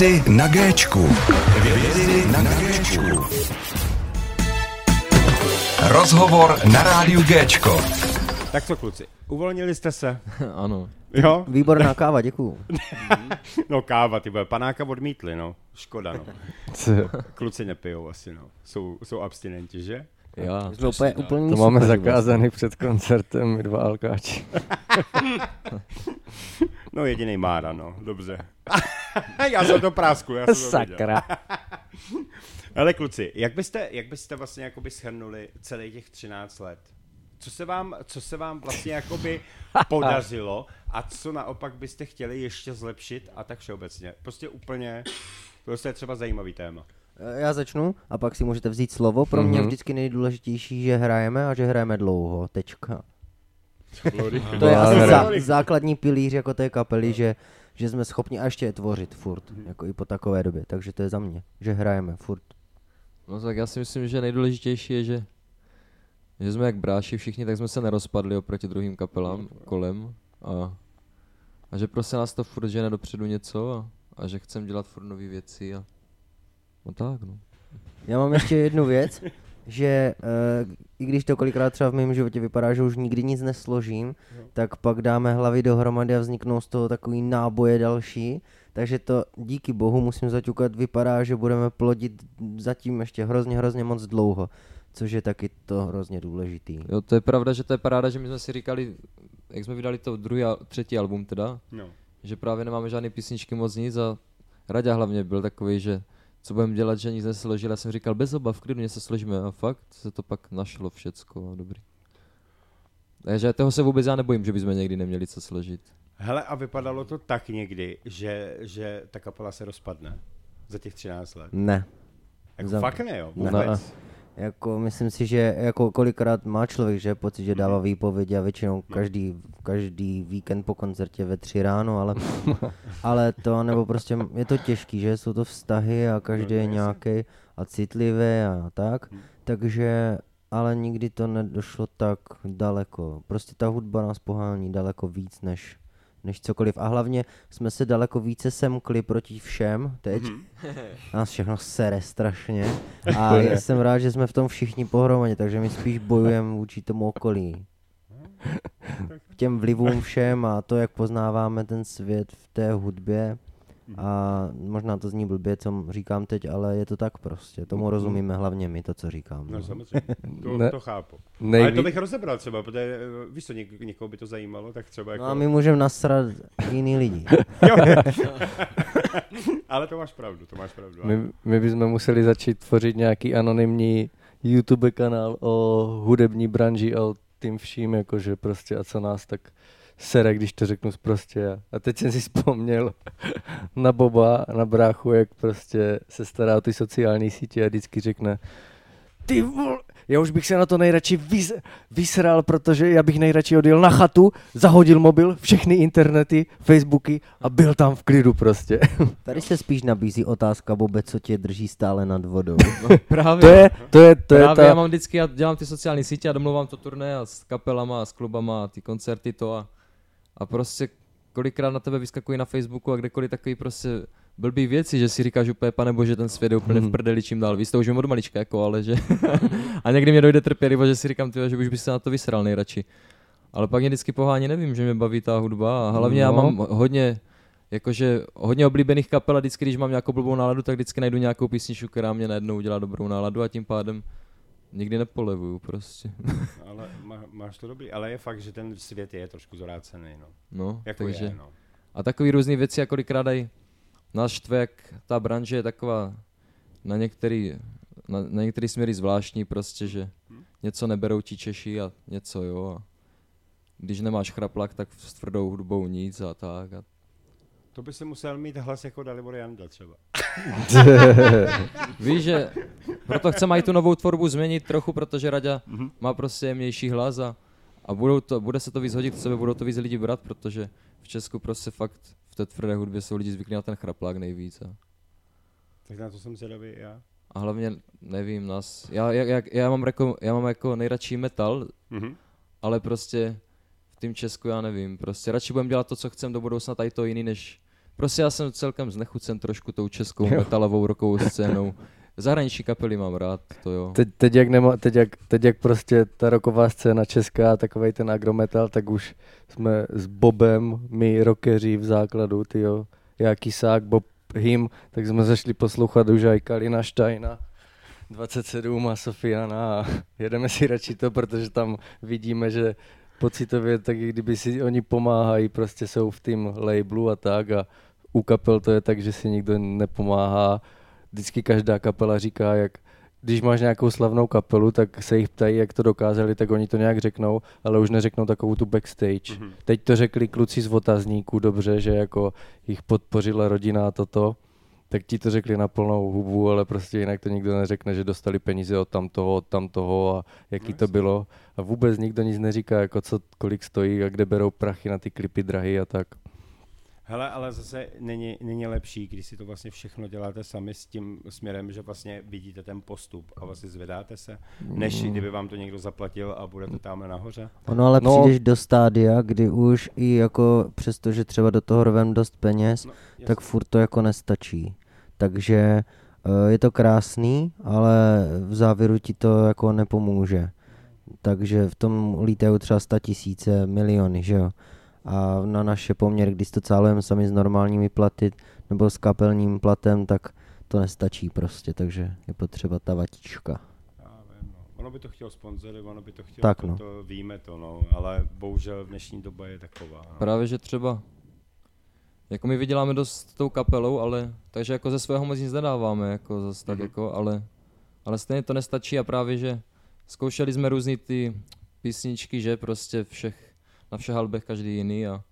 Speaker 1: Hvězdy na Géčku. Hvězdy na Géčku. Rozhovor na rádiu Géčko.
Speaker 2: Tak co kluci, uvolnili jste se?
Speaker 4: ano.
Speaker 2: Jo?
Speaker 3: Výborná káva, děkuju.
Speaker 2: No káva, ty vole, panáka odmítli, no. Škoda, no. Kluci nepijou asi, no. Jsou, jsou abstinenti, že?
Speaker 4: Já.
Speaker 3: Jsme úplně, úplně
Speaker 6: To máme zakázaný před koncertem, my dva alkáči.
Speaker 2: No jediný Mára, no. Dobře. já jsem to práskl, já jsem to viděl.
Speaker 6: Sakra.
Speaker 2: Ale kluci, jak byste, jak byste vlastně jakoby shrnuli celých těch 13 let? Co se vám, co se vám vlastně jakoby podařilo a co naopak byste chtěli ještě zlepšit a tak všeobecně? Prostě úplně, to je třeba zajímavý téma.
Speaker 3: Já začnu a pak si můžete vzít slovo. Pro mě je
Speaker 6: Mhm.
Speaker 3: vždycky nejdůležitější, že hrajeme a že hrajeme dlouho. Tečka. To je asi zá, základní pilíř jako té kapely, že, že jsme schopni a ještě je tvořit furt, jako i po takové době. Takže to je za mě, že hrajeme furt.
Speaker 4: No tak já si myslím, že nejdůležitější je, že, že jsme jak bráši všichni, tak jsme se nerozpadli oproti druhým kapelám kolem a, a že prostě nás to furt žene dopředu něco a, a že chceme dělat furt nové věci a no tak no.
Speaker 3: Já mám ještě jednu věc, že uh, i když to kolikrát třeba v mém životě vypadá, že už nikdy nic nesložím, tak pak dáme hlavy dohromady a vzniknou z toho takový náboje další. Takže to díky bohu musím zaťukat, vypadá, že budeme plodit zatím ještě hrozně, hrozně moc dlouho. Což je taky to hrozně důležitý.
Speaker 4: Jo, to je pravda, že to je paráda, že my jsme si říkali, jak jsme vydali to druhý, a třetí album teda,
Speaker 2: No.
Speaker 4: že právě nemáme žádné písničky moc nic a Raďa hlavně byl takový, že co budeme dělat, že nic nesložil. Já jsem říkal, bez obav, v klidu něco složíme a fakt se to pak našlo všecko a dobrý. Takže toho se vůbec já nebojím, že bychom někdy neměli co složit.
Speaker 2: Hele, a vypadalo to tak někdy, že, že ta kapela se rozpadne za těch 13 let.
Speaker 3: Ne.
Speaker 2: Jako
Speaker 3: Za-
Speaker 2: fakt ne, jo?
Speaker 3: Ne. Jako myslím si, že jako kolikrát má člověk, že pocit, že dává výpovědi a většinou každý, každý víkend po koncertě ve tři ráno, ale, ale to, nebo prostě je to těžký, že? Jsou to vztahy a každý je nějaký a citlivý a tak, takže ale nikdy to nedošlo tak daleko. Prostě ta hudba nás pohání daleko víc než, než cokoliv. A hlavně jsme se daleko více semkli proti všem teď. Nás všechno sere strašně. A já jsem rád, že jsme v tom všichni pohromadě, takže my spíš bojujeme vůči tomu okolí. Těm vlivům všem a to, jak poznáváme ten svět v té hudbě. A možná to zní blbě, co říkám teď, ale je to tak prostě. Tomu rozumíme hlavně my, to, co říkám.
Speaker 2: No
Speaker 3: no.
Speaker 2: samozřejmě, to,
Speaker 6: Ne-
Speaker 2: to chápu.
Speaker 6: Nejví-
Speaker 2: Ale to bych rozebral třeba, protože eh, víš co, něk, někoho by to zajímalo, tak třeba jako...
Speaker 3: No a my můžeme nasrat jiný lidi.
Speaker 2: Jo. Ale to máš pravdu, to máš pravdu.
Speaker 6: My, my bychom museli začít tvořit nějaký anonymní YouTube kanál o hudební branži a o tím vším, jakože prostě a co nás tak sere, když to řeknu prostě. A teď jsem si vzpomněl na Boba, na bráchu, jak prostě se stará o ty sociální sítě a vždycky řekne ty vol, já už bych se na to nejradši vys, vysral, protože já bych nejradši odjel na chatu, zahodil mobil, všechny internety, Facebooky a byl tam v klidu prostě.
Speaker 3: Tady se spíš nabízí otázka, Bobe, co tě drží stále nad vodou.
Speaker 4: Právě.
Speaker 6: To je, to je, to je
Speaker 4: Právě
Speaker 6: ta...
Speaker 4: já mám vždycky, já dělám ty sociální sítě a domluvám to turné a s kapelama a s klubama a ty koncerty to a, a prostě kolikrát na tebe vyskakují na Facebooku a kdekoliv takový prostě blbý věci, že si říkáš úplně, pane bože, ten svět je úplně v prdeli čím dál. Víš to už od malička, jako, ale že... a někdy mě dojde trpělivost, že si říkám, tyjo, že už bych se na to vysral nejradši. Ale pak mě vždycky pohání, nevím, že mě baví ta hudba a hlavně já
Speaker 6: No.
Speaker 4: mám hodně, jakože hodně oblíbených kapel a vždycky, když mám nějakou blbou náladu, tak vždycky najdu nějakou písničku, která mě najednou udělá dobrou náladu a tím pádem nikdy nepolevuju prostě.
Speaker 2: Ale má, máš to dobrý, ale je fakt, že ten svět je trošku zvrácený, no.
Speaker 4: No,
Speaker 2: Jako
Speaker 4: takže...
Speaker 2: je, no.
Speaker 4: A takový různý věci, jako kolikrát dají nás štve, jak ta branže je taková na některý, na, na některý směry zvláštní prostě, že něco neberou ti Češi a něco jo. A když nemáš chraplak, tak s tvrdou hudbou nic a tak. A
Speaker 2: To by se musel mít hlas jako Dalibor Janda třeba.
Speaker 4: Víš, že proto chceme i tu novou tvorbu změnit trochu, protože Raďa má prostě jemnější hlas a, a budou to, bude se to víc hodit k sebe, budou to víc lidi brát, protože v Česku prostě fakt v té tvrdé hudbě jsou lidi zvyklí na ten chraplák nejvíc. A,
Speaker 2: Tak na to jsem zvědavý já.
Speaker 4: a hlavně, nevím, nás, já, já, já, já, mám jako, já mám jako nejradši metal,
Speaker 2: Mhm.
Speaker 4: ale prostě v tým Česku já nevím, prostě radši budem dělat to, co chcem do budoucna, tady to jiný, než, prostě já jsem celkem znechucen trošku tou českou metalovou rokovou scénou. Zahraniční kapely mám rád, to jo.
Speaker 6: Teď, teď, jak nema, teď, jak, teď jak prostě ta roková scéna česká, takovej ten agrometal, tak už jsme s Bobem, my rockeři v základu, tyjo, já Kisák, Bob Him, tak jsme zašli poslouchat už aj Kalina Steina, 27 a Sofiana a jedeme si radši to, protože tam vidíme, že pocitově tak, i kdyby si oni pomáhají, prostě jsou v tým labelu a tak a u kapel to je tak, že si nikdo nepomáhá. Vždycky každá kapela říká, jak když máš nějakou slavnou kapelu, tak se jich ptají, jak to dokázali, tak oni to nějak řeknou, ale už neřeknou takovou tu backstage. Mm-hmm. Teď to řekli kluci z otazníků dobře, že jako jich podpořila rodina a toto, tak ti to řekli na plnou hubu, ale prostě jinak to nikdo neřekne, že dostali peníze od tamtoho, od tamtoho a jaký to bylo. A vůbec nikdo nic neříká, jako co, kolik stojí a kde berou prachy na ty klipy drahy a tak.
Speaker 2: Hele, ale zase není, není lepší, když si to vlastně všechno děláte sami s tím směrem, že vlastně vidíte ten postup a vlastně zvedáte se, než kdyby vám to někdo zaplatil a budete tam nahoře.
Speaker 3: Ono ale
Speaker 6: No.
Speaker 3: přijdeš do stádia, kdy už i jako přesto, že třeba do toho rovem dost peněz,
Speaker 2: No,
Speaker 3: tak furt to jako nestačí. Takže eh, je to krásný, ale v závěru ti to jako nepomůže. Takže v tom lítají třeba sta tisíce, miliony, že jo. A na naše poměr, když to cálujeme sami s normálními platy nebo s kapelním platem, tak to nestačí prostě, takže je potřeba ta vatička.
Speaker 2: Vím, no. Ono by to chtělo sponzory, ono by to chtělo,
Speaker 3: Tak,
Speaker 2: to,
Speaker 3: no.
Speaker 2: to, víme to, no, ale bohužel dnešní doba je taková. No.
Speaker 4: Právě, že třeba, jako my vyděláme dost tou kapelou, ale, takže jako ze svého moc nic nedáváme, jako zase tak
Speaker 2: Mhm.
Speaker 4: jako, ale, ale stejně to nestačí a právě, že zkoušeli jsme různý ty písničky, že prostě všech, na všech albech každý jiný a,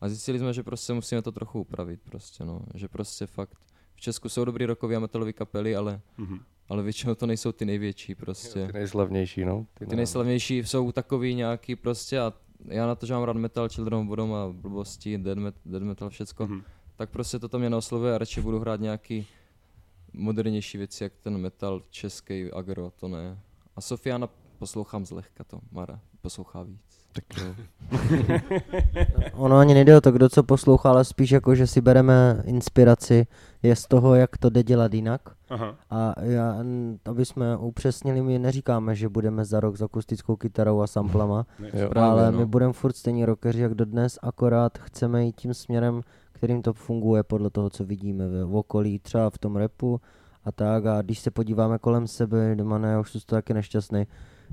Speaker 4: a zjistili jsme, že prostě musíme to trochu upravit prostě, no, že prostě fakt v Česku jsou dobrý rockový a metalový kapely, ale,
Speaker 2: Mhm.
Speaker 4: ale většinou to nejsou ty největší prostě.
Speaker 6: Ty nejslavnější, no.
Speaker 4: Ty nejslavnější jsou takový nějaký prostě a já na to, že mám rád metal, Children of Bodom a blbosti, dead, met, dead metal, všecko,
Speaker 2: Mhm.
Speaker 4: mm-hmm. tak prostě to tam mě neoslovuje a radši budu hrát nějaký modernější věci, jak ten metal český agro, to ne. A Sofiana poslouchám zlehka to, Mara poslouchá víc.
Speaker 6: Tak jo.
Speaker 3: Ono ani nejde o to, kdo co poslouchá, ale spíš jako, že si bereme inspiraci je z toho, jak to jde dělat jinak.
Speaker 2: Aha.
Speaker 3: A já, aby jsme upřesnili, my neříkáme, že budeme za rok s akustickou kytarou a samplama,
Speaker 6: Jo.
Speaker 4: Právě,
Speaker 3: ale
Speaker 4: no.
Speaker 3: my budeme furt stejní rockeři, jak dodnes, akorát chceme jít tím směrem, kterým to funguje podle toho, co vidíme v, v okolí, třeba v tom repu a tak. A když se podíváme kolem sebe, doma ne, já už jsem z toho taky nešťastný,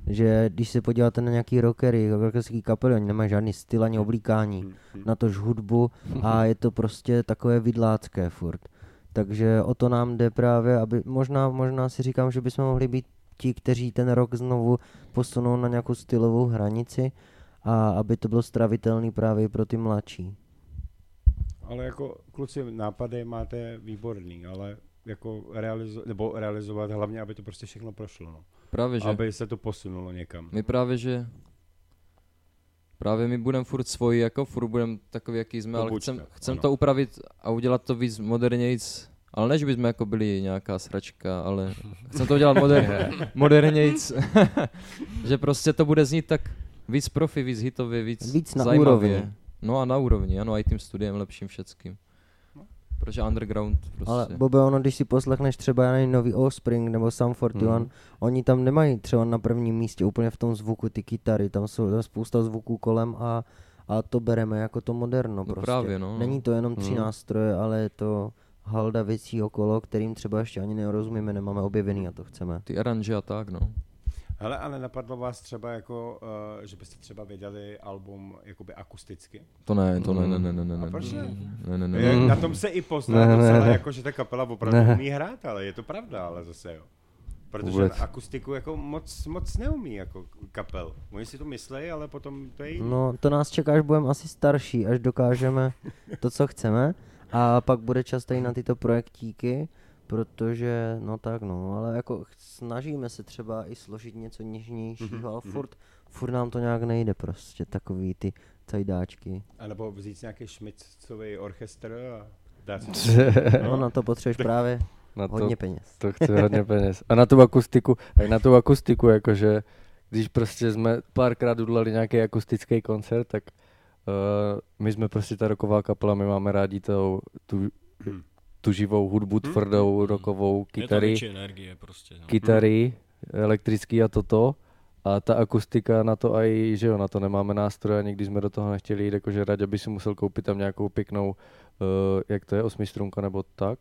Speaker 3: že když se podíváte na nějaký rockery, rockerský kapely, oni nemají žádný styl ani oblíkání, na tož hudbu a je to prostě takové vidlácké furt. Takže o to nám jde právě, aby možná, možná si říkám, že bychom mohli být ti, kteří ten rok znovu posunou na nějakou stylovou hranici a aby to bylo stravitelný právě pro ty mladší.
Speaker 2: Ale jako kluci, nápady máte výborný, ale jako realizo- nebo realizovat hlavně, aby to prostě všechno prošlo, no.
Speaker 4: Právě, že
Speaker 2: Aby se to posunulo někam.
Speaker 4: my právě, že Právě my budeme furt svoji, jako furt budeme takový, jaký jsme, ale
Speaker 2: Pobuďte,
Speaker 4: chcem, chcem
Speaker 2: ano.
Speaker 4: to upravit a udělat to víc modernějc, ale ne, že bychom jako byli nějaká sračka, ale chcem to udělat moder, modernějc, že prostě to bude znít tak víc profi, víc hitově, víc,
Speaker 3: Víc na
Speaker 4: zajímavě.
Speaker 3: úrovni.
Speaker 4: No a na úrovni, ano, a i tím studiem lepším všeckým. Protože underground prostě.
Speaker 3: Ale Bobe, ono, když si poslechneš třeba já nevím, nový Offspring nebo Sum 41,
Speaker 4: Mhm.
Speaker 3: oni tam nemají třeba na prvním místě úplně v tom zvuku ty kytary, tam jsou tam spousta zvuků kolem a, a to bereme jako to moderno prostě.
Speaker 4: právě, no, no.
Speaker 3: Není to jenom tři
Speaker 6: Mhm.
Speaker 3: nástroje, ale je to halda věcí okolo, kterým třeba ještě ani nerozumíme, nemáme objevený a to chceme.
Speaker 4: Ty aranže a tak, no.
Speaker 2: Hele, ale napadlo vás třeba jako, uh, že byste třeba vydali album jakoby akusticky?
Speaker 4: To ne, to ne, ne, ne, ne, ne,
Speaker 2: A
Speaker 4: ne,
Speaker 2: proč ne?
Speaker 4: ne, ne, ne,
Speaker 2: Ne,
Speaker 4: ne.
Speaker 2: Na tom se i pozná
Speaker 6: Ne, ne,
Speaker 2: docela,
Speaker 6: ne.
Speaker 2: jako, že ta kapela opravdu
Speaker 6: Ne.
Speaker 2: umí hrát, ale je to pravda, ale zase jo. Protože
Speaker 6: Vůbec.
Speaker 2: akustiku jako moc, moc neumí jako kapel. Oni si to myslí, ale potom to je jiný.
Speaker 3: No, to nás čeká, až budeme asi starší, až dokážeme to, co chceme. A pak bude čas tady na tyto projektíky, protože, no tak no, ale jako snažíme se třeba i složit něco něžnějšího, ale furt, furt nám to nějak nejde prostě, takový ty cajdáčky.
Speaker 2: A nebo vzít nějaký šmicový orchestr a dát si to.
Speaker 3: No, na to potřebuješ právě
Speaker 6: Na to,
Speaker 3: hodně peněz.
Speaker 6: to chce hodně peněz. A na tu akustiku, a na tu akustiku, jakože když prostě jsme párkrát udlali nějaký akustický koncert, tak uh, my jsme prostě ta roková kapela, my máme rádi to, tu, tu živou hudbu, tvrdou rokovou
Speaker 5: Je to
Speaker 6: kytary,
Speaker 5: větší energie prostě. No.
Speaker 6: kytary, elektrický a toto. A ta akustika na to aj, že jo, na to nemáme nástroje a nikdy jsme do toho nechtěli jít, jakože rád, by si musel koupit tam nějakou pěknou, uh, jak to je, osmistrunka nebo tak?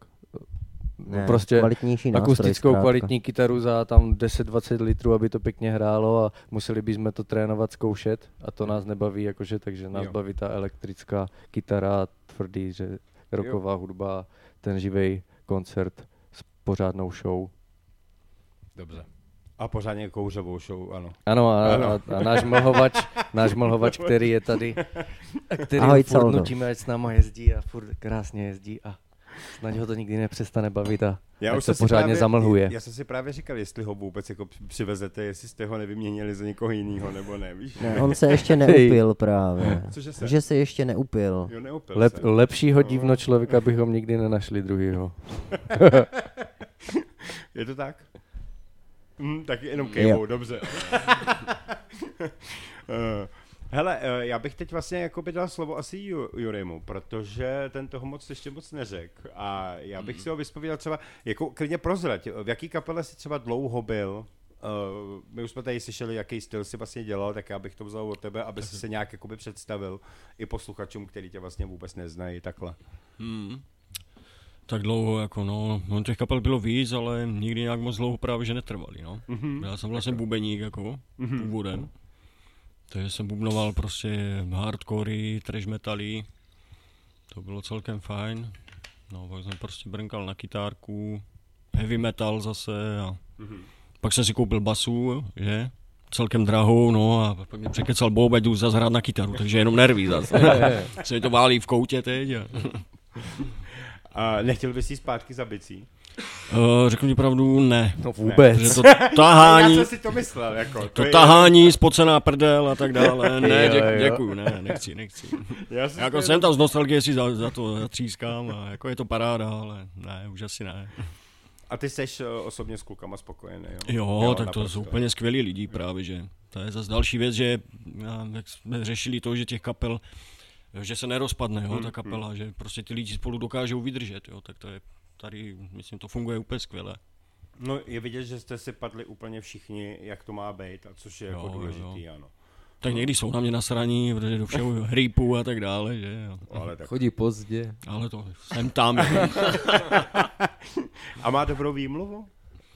Speaker 3: Ne,
Speaker 6: prostě
Speaker 3: kvalitnější nástroj,
Speaker 6: akustickou
Speaker 3: zkrátka.
Speaker 6: kvalitní kytaru za tam 10-20 litrů, aby to pěkně hrálo a museli bychom to trénovat, zkoušet a to nás nebaví, jakože, takže nás
Speaker 2: Jo.
Speaker 6: baví ta elektrická kytara, tvrdý, že rocková hudba, ten živý koncert s pořádnou show.
Speaker 2: Dobře. A pořádně kouřovou show, ano.
Speaker 6: Ano a,
Speaker 2: Ano.
Speaker 6: a, a náš mlhovač, náš mlhovač, který je tady, který
Speaker 3: Ahoj,
Speaker 6: furt nutíme, ať s náma jezdí a furt krásně jezdí a snad ho to nikdy nepřestane bavit a ať
Speaker 2: jsem
Speaker 6: to
Speaker 2: si
Speaker 6: pořádně
Speaker 2: právě,
Speaker 6: zamlhuje.
Speaker 2: Já jsem si právě říkal, jestli ho vůbec jako přivezete, jestli jste ho nevyměnili za někoho jiného, nebo ne, víš?
Speaker 3: Ne, on se ještě neupil právě.
Speaker 2: Cože se?
Speaker 3: Že se ještě neupil.
Speaker 2: Jo, neupil
Speaker 6: Lep,
Speaker 2: se.
Speaker 6: lepšího divno člověka bychom nikdy nenašli druhýho.
Speaker 2: Je to tak? Hm, tak jenom kejvou, dobře. Eh, Hele, eh, já bych teď vlastně jako by dal slovo asi Ju- Jurimu, protože ten toho moc ještě moc neřekl. A já bych si ho vyspovídal třeba, jako klidně prozrať, v jaký kapele si třeba dlouho byl, Uh, my už jsme tady slyšeli, jaký styl si vlastně dělal, tak já bych to vzal od tebe, aby si se nějak jakoby představil i posluchačům, který tě vlastně vůbec neznají, takhle.
Speaker 5: Hmm. Tak dlouho, jako no, no, těch kapel bylo víc, ale nikdy nějak moc dlouho právě, že netrvali, no.
Speaker 2: Mhm.
Speaker 5: Já jsem vlastně bubeník, jako, původem. Takže jsem bubnoval prostě hardcory, trash metaly, to bylo celkem fajn. No, pak jsem prostě brnkal na kytárku, heavy metal zase a pak jsem si koupil basu, že? Celkem drahou, no a pak mě překecal Bob, ať jdu zase hrát na kytaru, takže jenom nerví zase. se mi to válí v koutě teď. A...
Speaker 2: A nechtěl bys jít zpátky za bicí?
Speaker 5: Uh, řeknu ti pravdu, ne.
Speaker 6: No vůbec.
Speaker 5: Protože to
Speaker 2: Já
Speaker 5: tahání,
Speaker 2: jsem si to myslel, jako.
Speaker 5: to
Speaker 2: je-
Speaker 5: tahání, spocená prdel a tak dále. Ne,
Speaker 6: Jo,
Speaker 5: děk,
Speaker 6: jo.
Speaker 5: děkuju, ne, nechci, nechci.
Speaker 2: Já jsem
Speaker 5: Jako
Speaker 2: si-
Speaker 5: jsem tam z nostalgie si za, za to zatřískám a jako je to paráda, ale ne, už asi ne.
Speaker 2: A ty seš eh, osobně s klukama spokojený, jo?
Speaker 5: Jo, tak to jsou úplně skvělí lidi právě, že to je zase další věc, že já, jak jsme řešili to, že těch kapel, že se nerozpadne, jo, ta kapela, že prostě ty lidi spolu dokážou vydržet, jo, tak to je tady, myslím, to funguje úplně skvěle.
Speaker 2: No je vidět, že jste si padli úplně všichni, jak to má být, a což je
Speaker 5: Jo,
Speaker 2: jako
Speaker 5: jo,
Speaker 2: důležitý,
Speaker 5: jo.
Speaker 2: ano.
Speaker 5: Tak někdy jsou na mě nasraní, protože do všeho hřípu a tak dále, že jo.
Speaker 2: No, Ale tak.
Speaker 4: Chodí pozdě.
Speaker 5: Ale to jsem tam.
Speaker 2: A má dobrou výmluvu?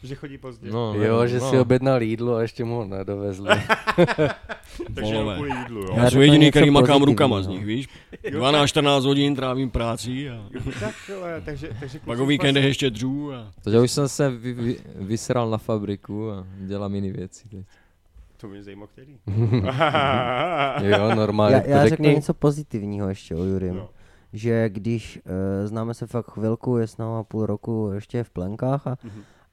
Speaker 2: Že chodí pozdě?
Speaker 4: No,
Speaker 6: Jo,
Speaker 4: nevím,
Speaker 6: že
Speaker 4: no.
Speaker 6: si objednal jídlo a ještě mu ho nedovezli.
Speaker 2: Takže jenom kvůli jídlu, jo?
Speaker 6: Já
Speaker 5: Já jsem jediný, který makám rukama z nich, víš? 12-14 hodin trávím práci a
Speaker 2: tak, ale, takže, takže
Speaker 5: pak o víkendech ještě dřů a
Speaker 4: Takže už jsem se vy, vy, vysral na fabriku a dělám jiné věci teď.
Speaker 2: To mě zajímá, který.
Speaker 6: Jo, normálně.
Speaker 3: Já, já
Speaker 6: to
Speaker 3: řeknu něco pozitivního ještě o Jurim.
Speaker 2: No.
Speaker 3: Že když uh, známe se fakt chvilku, je s náma půl roku ještě v plenkách a,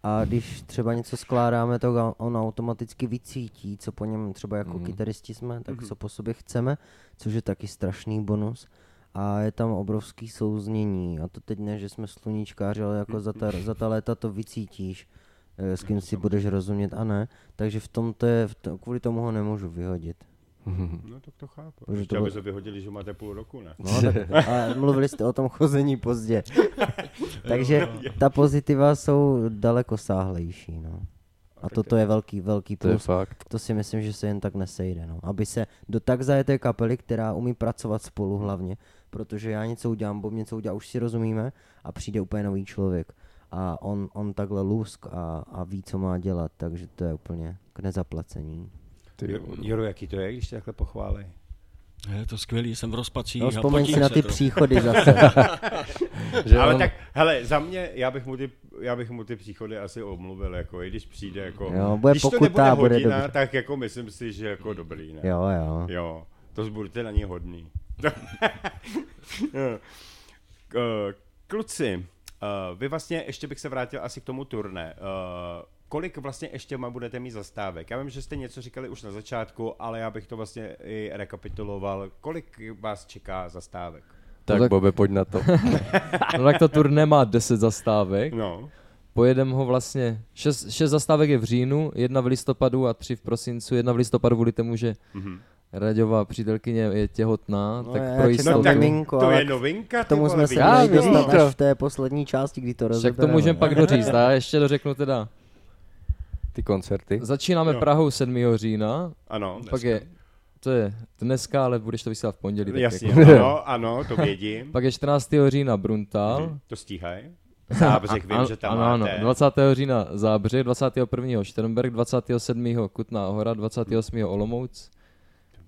Speaker 3: a když třeba něco skládáme, tak on- automaticky vycítí, co po něm třeba jako
Speaker 6: Mhm.
Speaker 3: kytaristi jsme, tak co po sobě chceme, což je taky strašný bonus. A je tam obrovský souznění. A to teď ne, že jsme sluníčkáři, ale jako za ta, za ta léta to vycítíš, eh, s kým si budeš rozumět a ne. Takže v tom to je, v to, kvůli tomu ho nemůžu vyhodit.
Speaker 2: No tak to chápu.
Speaker 3: Protože to
Speaker 2: aby
Speaker 3: bylo-
Speaker 2: se vyhodili, že máte půl roku, ne?
Speaker 3: No, tak, a mluvili jste o tom chození pozdě. Takže ta pozitiva jsou daleko sáhlejší. No. A toto je velký, velký
Speaker 6: To je
Speaker 3: plus.
Speaker 6: fakt.
Speaker 3: To si myslím, že se jen tak nesejde. No. Aby se do tak zajeté kapely, která umí pracovat spolu hlavně, protože já něco udělám, Bob něco udělá, už si rozumíme a přijde úplně nový člověk. A on, on takhle lusk a, a ví, co má dělat, takže to je úplně k nezaplacení.
Speaker 6: Ty,
Speaker 2: Jo, Juro, jaký to je, když tě takhle pochválí?
Speaker 5: je to skvělý, jsem v rozpacích
Speaker 3: No,
Speaker 5: a
Speaker 3: vzpomeň si na ty
Speaker 5: to.
Speaker 3: příchody zase.
Speaker 6: že
Speaker 2: Ale
Speaker 6: on,
Speaker 2: tak, hele, za mě, já bych mu ty, já bych mu ty příchody asi omluvil, jako i když přijde, jako,
Speaker 3: Jo, bude
Speaker 2: když to
Speaker 3: pokuta,
Speaker 2: nebude
Speaker 3: bude
Speaker 2: hodina,
Speaker 3: dobře.
Speaker 2: tak jako myslím si, že jako dobrý, ne?
Speaker 3: jo, jo.
Speaker 2: Jo, to budete na něj hodný. K- Kluci, eh, vy vlastně, ještě bych se vrátil asi k tomu turné. Kolik vlastně ještě ma budete mít zastávek? Já vím, že jste něco říkali už na začátku, ale já bych to vlastně i rekapituloval. Kolik vás čeká zastávek?
Speaker 6: tak,
Speaker 4: tak-
Speaker 6: Bobe, pojď na to.
Speaker 4: No tak to turné má 10 zastávek.
Speaker 2: No,
Speaker 4: Pojedem ho vlastně, 6, 6 zastávek je v říjnu, jedna v listopadu a tři v prosincu. Jedna v listopadu kvůli tomu, že
Speaker 2: Mhm.
Speaker 4: Raďová přítelkyně je těhotná,
Speaker 3: No,
Speaker 4: tak
Speaker 3: já
Speaker 4: pro jistotu.
Speaker 3: na miminko,
Speaker 2: to
Speaker 3: ale
Speaker 2: je novinka,
Speaker 3: K tomu jsme se měli dostat
Speaker 6: to.
Speaker 3: až v té poslední části, kdy to rozebereme.
Speaker 4: to můžeme pak doříct, a ještě dořeknu teda.
Speaker 6: Ty koncerty.
Speaker 4: Začínáme
Speaker 2: Jo.
Speaker 4: Prahou 7. října,
Speaker 2: Ano,
Speaker 4: pak je, to je dneska, ale budeš to vysílat v pondělí. tak
Speaker 2: Jasně,
Speaker 4: Jako.
Speaker 2: ano, ano, to vědím.
Speaker 4: Pak je 14. října Bruntal.
Speaker 2: To stíhaj. Zábřeh vím, že tam
Speaker 4: ano, ano,
Speaker 2: máte.
Speaker 4: 20. října Zábřeh, 21. Šternberg, 27. Kutná hora, 28. Olomouc.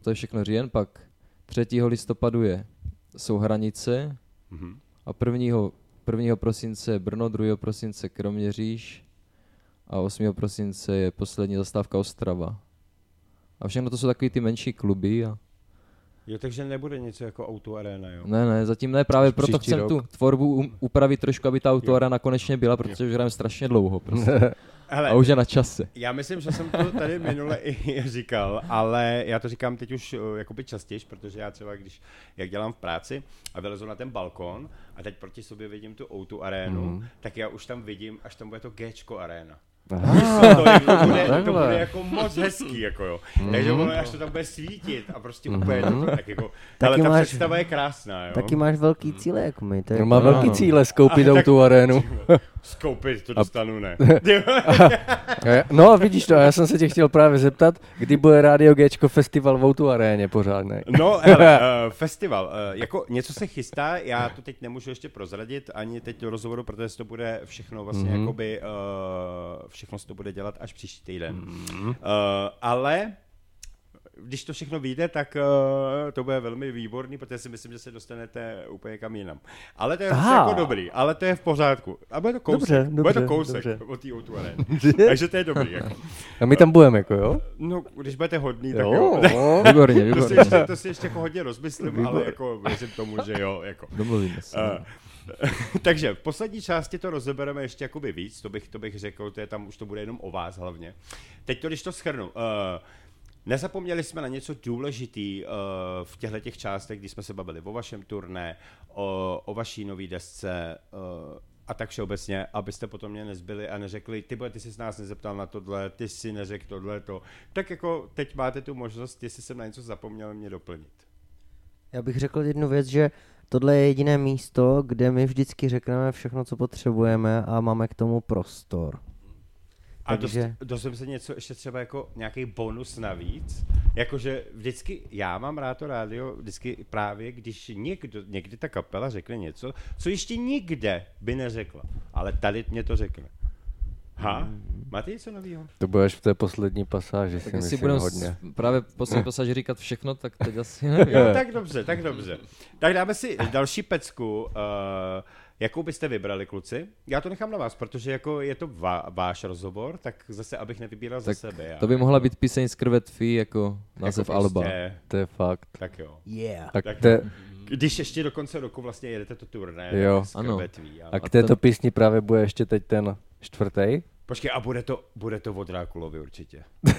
Speaker 4: To je všechno říjen, pak 3. listopadu je, jsou hranice
Speaker 2: Mhm.
Speaker 4: a 1. 1. prosince Brno, 2. prosince Kroměříž a 8. prosince je poslední zastávka Ostrava. A všechno to jsou takový ty menší kluby a
Speaker 2: Jo, takže nebude něco jako Auto Arena, jo?
Speaker 4: ne, ne, zatím ne, právě
Speaker 6: Až
Speaker 4: proto chcem
Speaker 6: rok.
Speaker 4: tu tvorbu um, upravit trošku, aby ta autoara konečně byla, protože už hrajeme strašně dlouho prostě.
Speaker 2: Hele,
Speaker 4: A už je na čase.
Speaker 2: já myslím, že jsem to tady minule i říkal, ale já to říkám teď už uh, jakoby častěji, protože já třeba, když jak dělám v práci a vylezu na ten balkon a teď proti sobě vidím tu Outu arénu,
Speaker 6: Mhm.
Speaker 2: tak já už tam vidím, až tam bude to Gčko arena.
Speaker 6: Aha,
Speaker 2: To, to, jako bude, to
Speaker 6: takhle.
Speaker 2: bude jako moc hezký, jako jo. Takže ono, až to tam bude svítit a prostě úplně to, tak jako, ale
Speaker 3: Taky
Speaker 2: ta
Speaker 3: máš-
Speaker 2: představa je krásná, jo.
Speaker 3: Taky máš velký cíle jako my. To je
Speaker 6: On má
Speaker 3: jako-
Speaker 6: velký cíle skoupit
Speaker 2: tak-
Speaker 6: tu arénu.
Speaker 2: Skoupit to dostanu, ne.
Speaker 6: No vidíš to, já jsem se tě chtěl právě zeptat, kdy bude Radio Gčko festival v Outu aréně pořádný.
Speaker 2: No, hele, uh, festival, uh, jako něco se chystá, já to teď nemůžu ještě prozradit, ani teď do rozhovoru, protože to bude všechno vlastně
Speaker 6: Mhm.
Speaker 2: mm-hmm. jakoby, uh, všechno se to bude dělat až příští týden. Mm-hmm. Uh, ale když to všechno vyjde, tak uh, to bude velmi výborný, protože si myslím, že se dostanete úplně kam jinam. Ale to je
Speaker 6: Aha.
Speaker 2: jako dobrý, ale to je v pořádku. A bude to kousek,
Speaker 6: Dobře,
Speaker 2: bude to
Speaker 6: dobře,
Speaker 2: kousek
Speaker 6: dobře.
Speaker 2: od té O2 areny. Takže to je dobrý. Jako.
Speaker 6: A my tam budeme, jako jo?
Speaker 2: No, když budete hodný, tak
Speaker 6: Jo,
Speaker 2: jo.
Speaker 6: jo.
Speaker 4: Výborně,
Speaker 2: To si,
Speaker 4: výborně.
Speaker 2: ještě, to si ještě jako hodně rozmyslím, ale jako věřím tomu, že jo. Jako.
Speaker 4: Domluvíme se.
Speaker 2: Uh, Takže v poslední části to rozebereme ještě jakoby víc, to bych, to bych řekl, to je tam už to bude jenom o vás hlavně. Teď to, když to schrnu, uh, Nezapomněli jsme na něco důležitý uh, v těchto těch částech, když jsme se bavili o vašem turné, o, o vaší nový desce uh, a tak všeobecně, abyste potom mě nezbyli a neřekli, ty ty jsi nás nezeptal na tohle, ty si neřekl tohle, to. Tak jako teď máte tu možnost, jestli jsem na něco zapomněl, mě doplnit.
Speaker 3: Já bych řekl jednu věc, že tohle je jediné místo, kde my vždycky řekneme všechno, co potřebujeme a máme k tomu prostor.
Speaker 2: A
Speaker 3: Takže-
Speaker 2: dozvím se něco ještě třeba jako nějaký bonus navíc. Jakože vždycky, já mám rád to rádio, vždycky právě, když někdo, někdy ta kapela řekne něco, co ještě nikde by neřekla. Ale tady mě to řekne. Ha? Máte něco nového?
Speaker 6: To bude až v té poslední pasáži, si
Speaker 4: Tak jestli
Speaker 6: myslím
Speaker 4: budeme
Speaker 6: hodně.
Speaker 4: právě v poslední pasáži říkat všechno, tak teď asi nevím.
Speaker 2: Jo, tak dobře, tak dobře. Tak dáme si další pecku. Uh, jakou byste vybrali, kluci? Já to nechám na vás, protože jako je to va- váš rozhovor, tak zase, abych nevybíral
Speaker 4: Tak
Speaker 2: za sebe. Já.
Speaker 4: To by mohla být píseň z krve tvý jako název
Speaker 2: jako
Speaker 4: Alba.
Speaker 2: prostě-
Speaker 6: To je fakt.
Speaker 2: Tak jo.
Speaker 3: Yeah.
Speaker 6: Tak
Speaker 2: Tak
Speaker 6: to je,
Speaker 2: Když ještě do konce roku vlastně jedete to turné,
Speaker 6: Jo.
Speaker 2: z
Speaker 4: Ano.
Speaker 2: krvetví, ale...
Speaker 6: a k této písni právě bude ještě teď ten čtvrtý.
Speaker 2: Počkej, a bude to, bude to od Drákulovi určitě.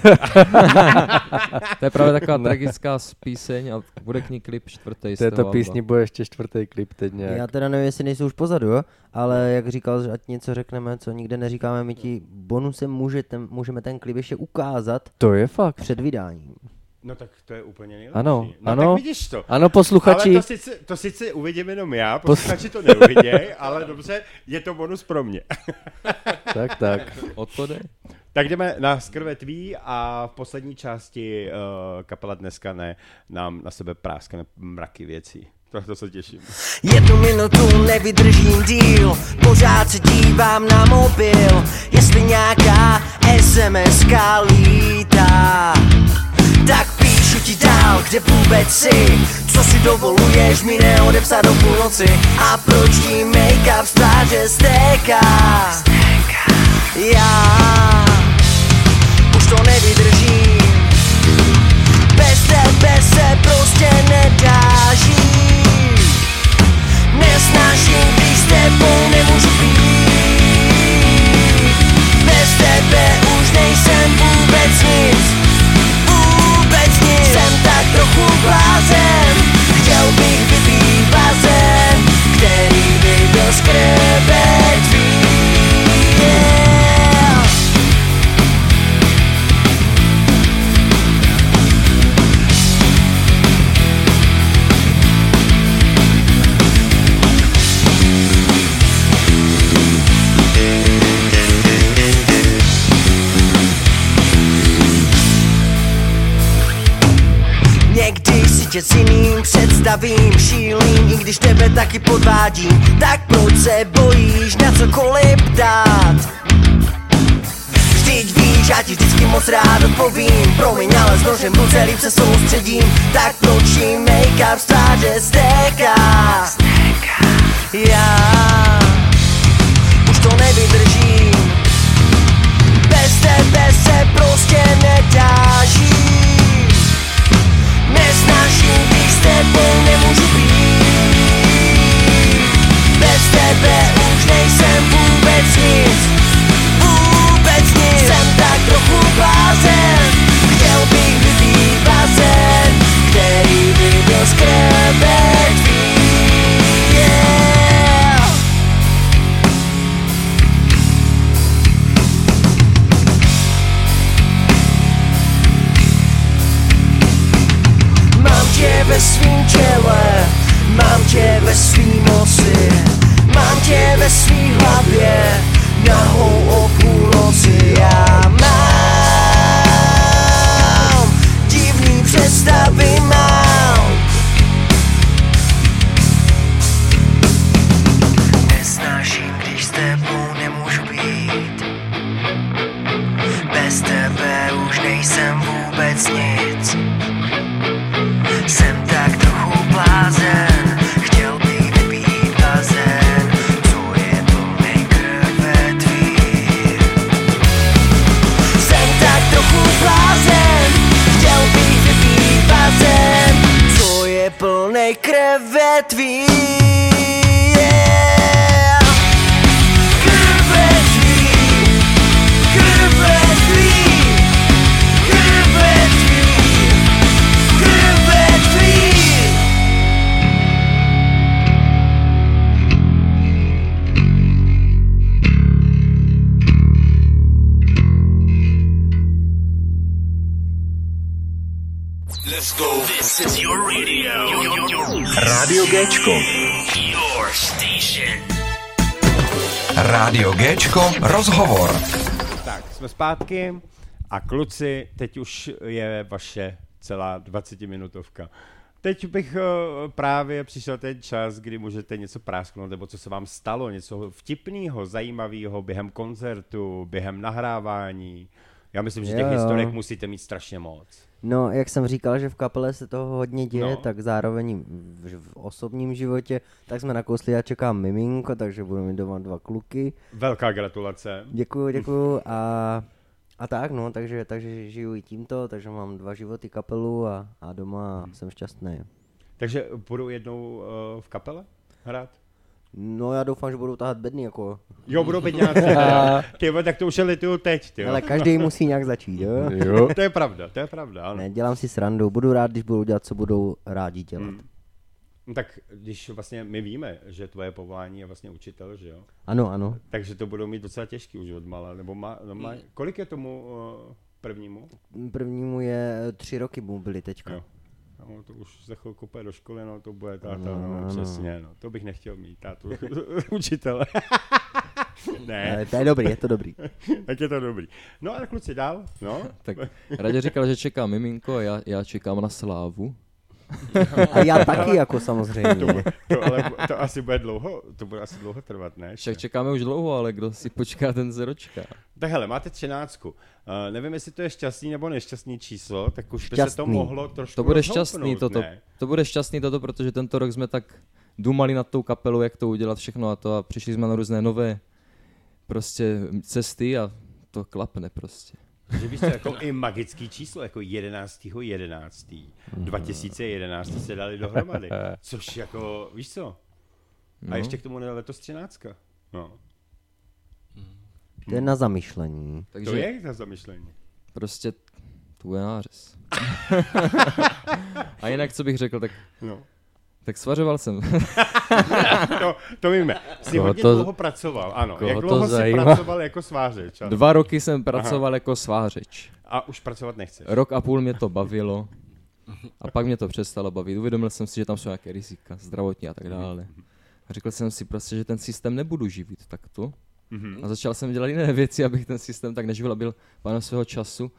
Speaker 4: To je právě taková tragická píseň a bude k ní klip čtvrtý
Speaker 6: této písni bude ještě čtvrtý klip teď nějak.
Speaker 3: Já teda nevím, jestli nejsou už pozadu, jo? ale jak říkal, že ať něco řekneme, co nikde neříkáme, my ti bonusem můžete, můžeme ten klip ještě ukázat
Speaker 6: To je fakt.
Speaker 3: před vydáním.
Speaker 2: No tak to je úplně nejlepší.
Speaker 6: Ano,
Speaker 2: no,
Speaker 6: ano.
Speaker 2: Tak vidíš to.
Speaker 6: Ano, posluchači,
Speaker 2: Ale to sice, to sice uvidím jenom já, posluchači to neuviděj, ale dobře, je to bonus pro mě.
Speaker 6: tak, tak.
Speaker 4: O to jde.
Speaker 2: Tak jdeme na skrvetví a v poslední části uh, kapela dneska ne, nám na sebe práskne mraky věcí. To, to se těším.
Speaker 7: Jednu minutu nevydržím díl Pořád se dívám na mobil Jestli nějaká SMS lítá Tak píšu ti dál, kde vůbec jsi? Co si dovoluješ mi neodepsat do půlnoci? A proč ti make-up z tváře stéká? Já už to nevydržím. Bez tebe se prostě nedá žít když s tebou nemůžu být. Bez tebe už nejsem vůbec nic trochu blázen. Chtěl bych vypít bazén Který by byl z Tě s jiným představím Šílím, i když tebe taky podvádím Tak proč se bojíš na cokoliv dát? Vždyť víš, já ti vždycky moc rád odpovím Promiň, ale s nožem ruce líp se soustředím Tak proč make-up z tváře stéká? Já tebou nemůžu být. Bez tebe už nejsem vůbec nic. Vůbec nic. Jsem tak trochu blázen. Chtěl bych vypít bazén Který by byl z svým těle, mám tě ve svý moci, mám tě ve svý hlavě, nahou o půlnoci já
Speaker 1: Let's go.
Speaker 8: This is your radio.
Speaker 1: Rádio Géčko.
Speaker 8: Your station.
Speaker 1: Rádio Géčko, rozhovor.
Speaker 2: Tak, jsme zpátky a kluci, teď už je vaše celá 20-minutovka. Teď bych eh, právě přišel ten čas, kdy můžete něco prásknout, nebo co se vám stalo, něco vtipného, zajímavého během koncertu, během nahrávání. Já myslím, že těch
Speaker 3: Jo, jo.
Speaker 2: historek musíte mít strašně moc.
Speaker 3: No, jak jsem říkal, že v kapele se toho hodně děje,
Speaker 2: No.
Speaker 3: tak zároveň v, v osobním životě, tak jsme nakousli, já čekám miminko, takže budu mít doma dva kluky.
Speaker 2: Velká gratulace.
Speaker 3: Děkuju, děkuju a, a tak no, takže, takže žiju i tímto, takže mám dva životy kapelu a, a doma jsem šťastný.
Speaker 2: Takže budou jednou uh, v kapele hrát?
Speaker 3: No já doufám, že budou tahat bedny jako,
Speaker 2: Jo, budou bedňáci. Ty vole, tak to už je lituju teď, ty. jo.
Speaker 3: ale každý musí nějak začít, jo?
Speaker 6: Jo.
Speaker 2: To je pravda, to je pravda, ano.
Speaker 3: Ne, dělám si srandu, budu rád, když budou dělat, co budou rádi dělat.
Speaker 2: Hmm. No tak když vlastně my víme, že tvoje povolání je vlastně učitel, že jo?
Speaker 3: Ano, ano.
Speaker 2: Takže to budou mít docela těžký už od mala, nebo má, no má, kolik je tomu uh, prvnímu?
Speaker 3: Prvnímu je tři roky mu byli teďka.
Speaker 2: Jo. No, to už za chvilku půjde do školy, no to bude táta,
Speaker 3: No,
Speaker 2: no,
Speaker 3: no, no.
Speaker 2: přesně, no. To bych nechtěl mít, tátu učitele. ne,
Speaker 3: Ale to je dobrý, je to dobrý.
Speaker 2: tak je to dobrý. No ale kluci dál, no.
Speaker 4: Tak Radě říkal, že čeká miminko a já, já čekám na slávu.
Speaker 3: A já taky jako samozřejmě.
Speaker 2: To, ale to asi bude dlouho, to bude asi dlouho trvat, ne?
Speaker 4: Však čekáme už dlouho, ale kdo si počká, ten dočká.
Speaker 2: Tak hele, máte třináctku. Uh, nevím, jestli to je šťastný nebo nešťastný číslo, tak už by se to
Speaker 3: Šťastný.
Speaker 2: mohlo trošku
Speaker 4: To bude šťastný toto,
Speaker 2: ne?
Speaker 4: to bude šťastný toto, protože tento rok jsme tak dumali nad tou kapelou, jak to udělat všechno a to a přišli jsme na různé nové prostě cesty a to klapne prostě.
Speaker 2: Že víš co, jako i magický číslo, jako 11. 11. 2011 se dali dohromady. Což jako, víš co? A
Speaker 4: No.
Speaker 2: ještě k tomu ne- letos 13. No.
Speaker 3: To je na zamyšlení.
Speaker 4: Takže
Speaker 2: To je na zamyšlení.
Speaker 4: prostě tu je nářez. a jinak, co bych řekl, tak,
Speaker 2: No.
Speaker 4: Tak svařoval jsem.
Speaker 2: To, to víme. Jsi
Speaker 6: Koho
Speaker 2: hodně
Speaker 6: to-
Speaker 2: dlouho pracoval, ano. Jak dlouho jsi
Speaker 6: zajímá?
Speaker 2: pracoval jako svářeč? Ano.
Speaker 4: Dva roky jsem pracoval jako svářeč.
Speaker 2: A už pracovat nechceš.
Speaker 4: Rok a půl mě to bavilo. A pak mě to přestalo bavit. Uvědomil jsem si, že tam jsou nějaké rizika, zdravotní a tak dále. A řekl jsem si prostě, že ten systém nebudu živit takto. A začal jsem dělat jiné věci, abych ten systém tak neživil a byl pánem svého času.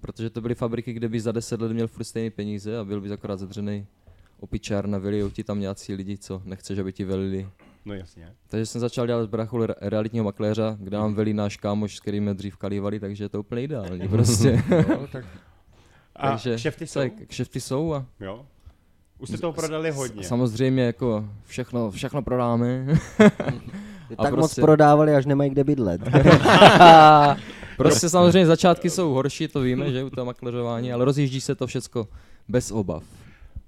Speaker 4: Protože to byly fabriky, kde by za deset let měl furt stejné peníze a byl bys akorát zadřený opičárna, velijou ti tam nějací lidi, co nechceš, aby ti velili.
Speaker 2: No jasně.
Speaker 4: Takže jsem začal dělat brachu re- realitního makléře, kde nám velí náš kámoš, s kterým jsme dřív kalívali, takže je to úplně ideální prostě.
Speaker 2: No, tak... A
Speaker 4: takže
Speaker 2: kšefty jsou?
Speaker 4: tak, kšefty jsou a
Speaker 2: Jo. Už jste toho prodali hodně.
Speaker 4: samozřejmě jako všechno, všechno prodáme. A
Speaker 3: tak moc
Speaker 4: prostě-
Speaker 3: prodávali, až nemají kde bydlet.
Speaker 4: prostě samozřejmě začátky jsou horší, to víme, že u toho makléřování, ale rozjíždí se to všecko bez obav.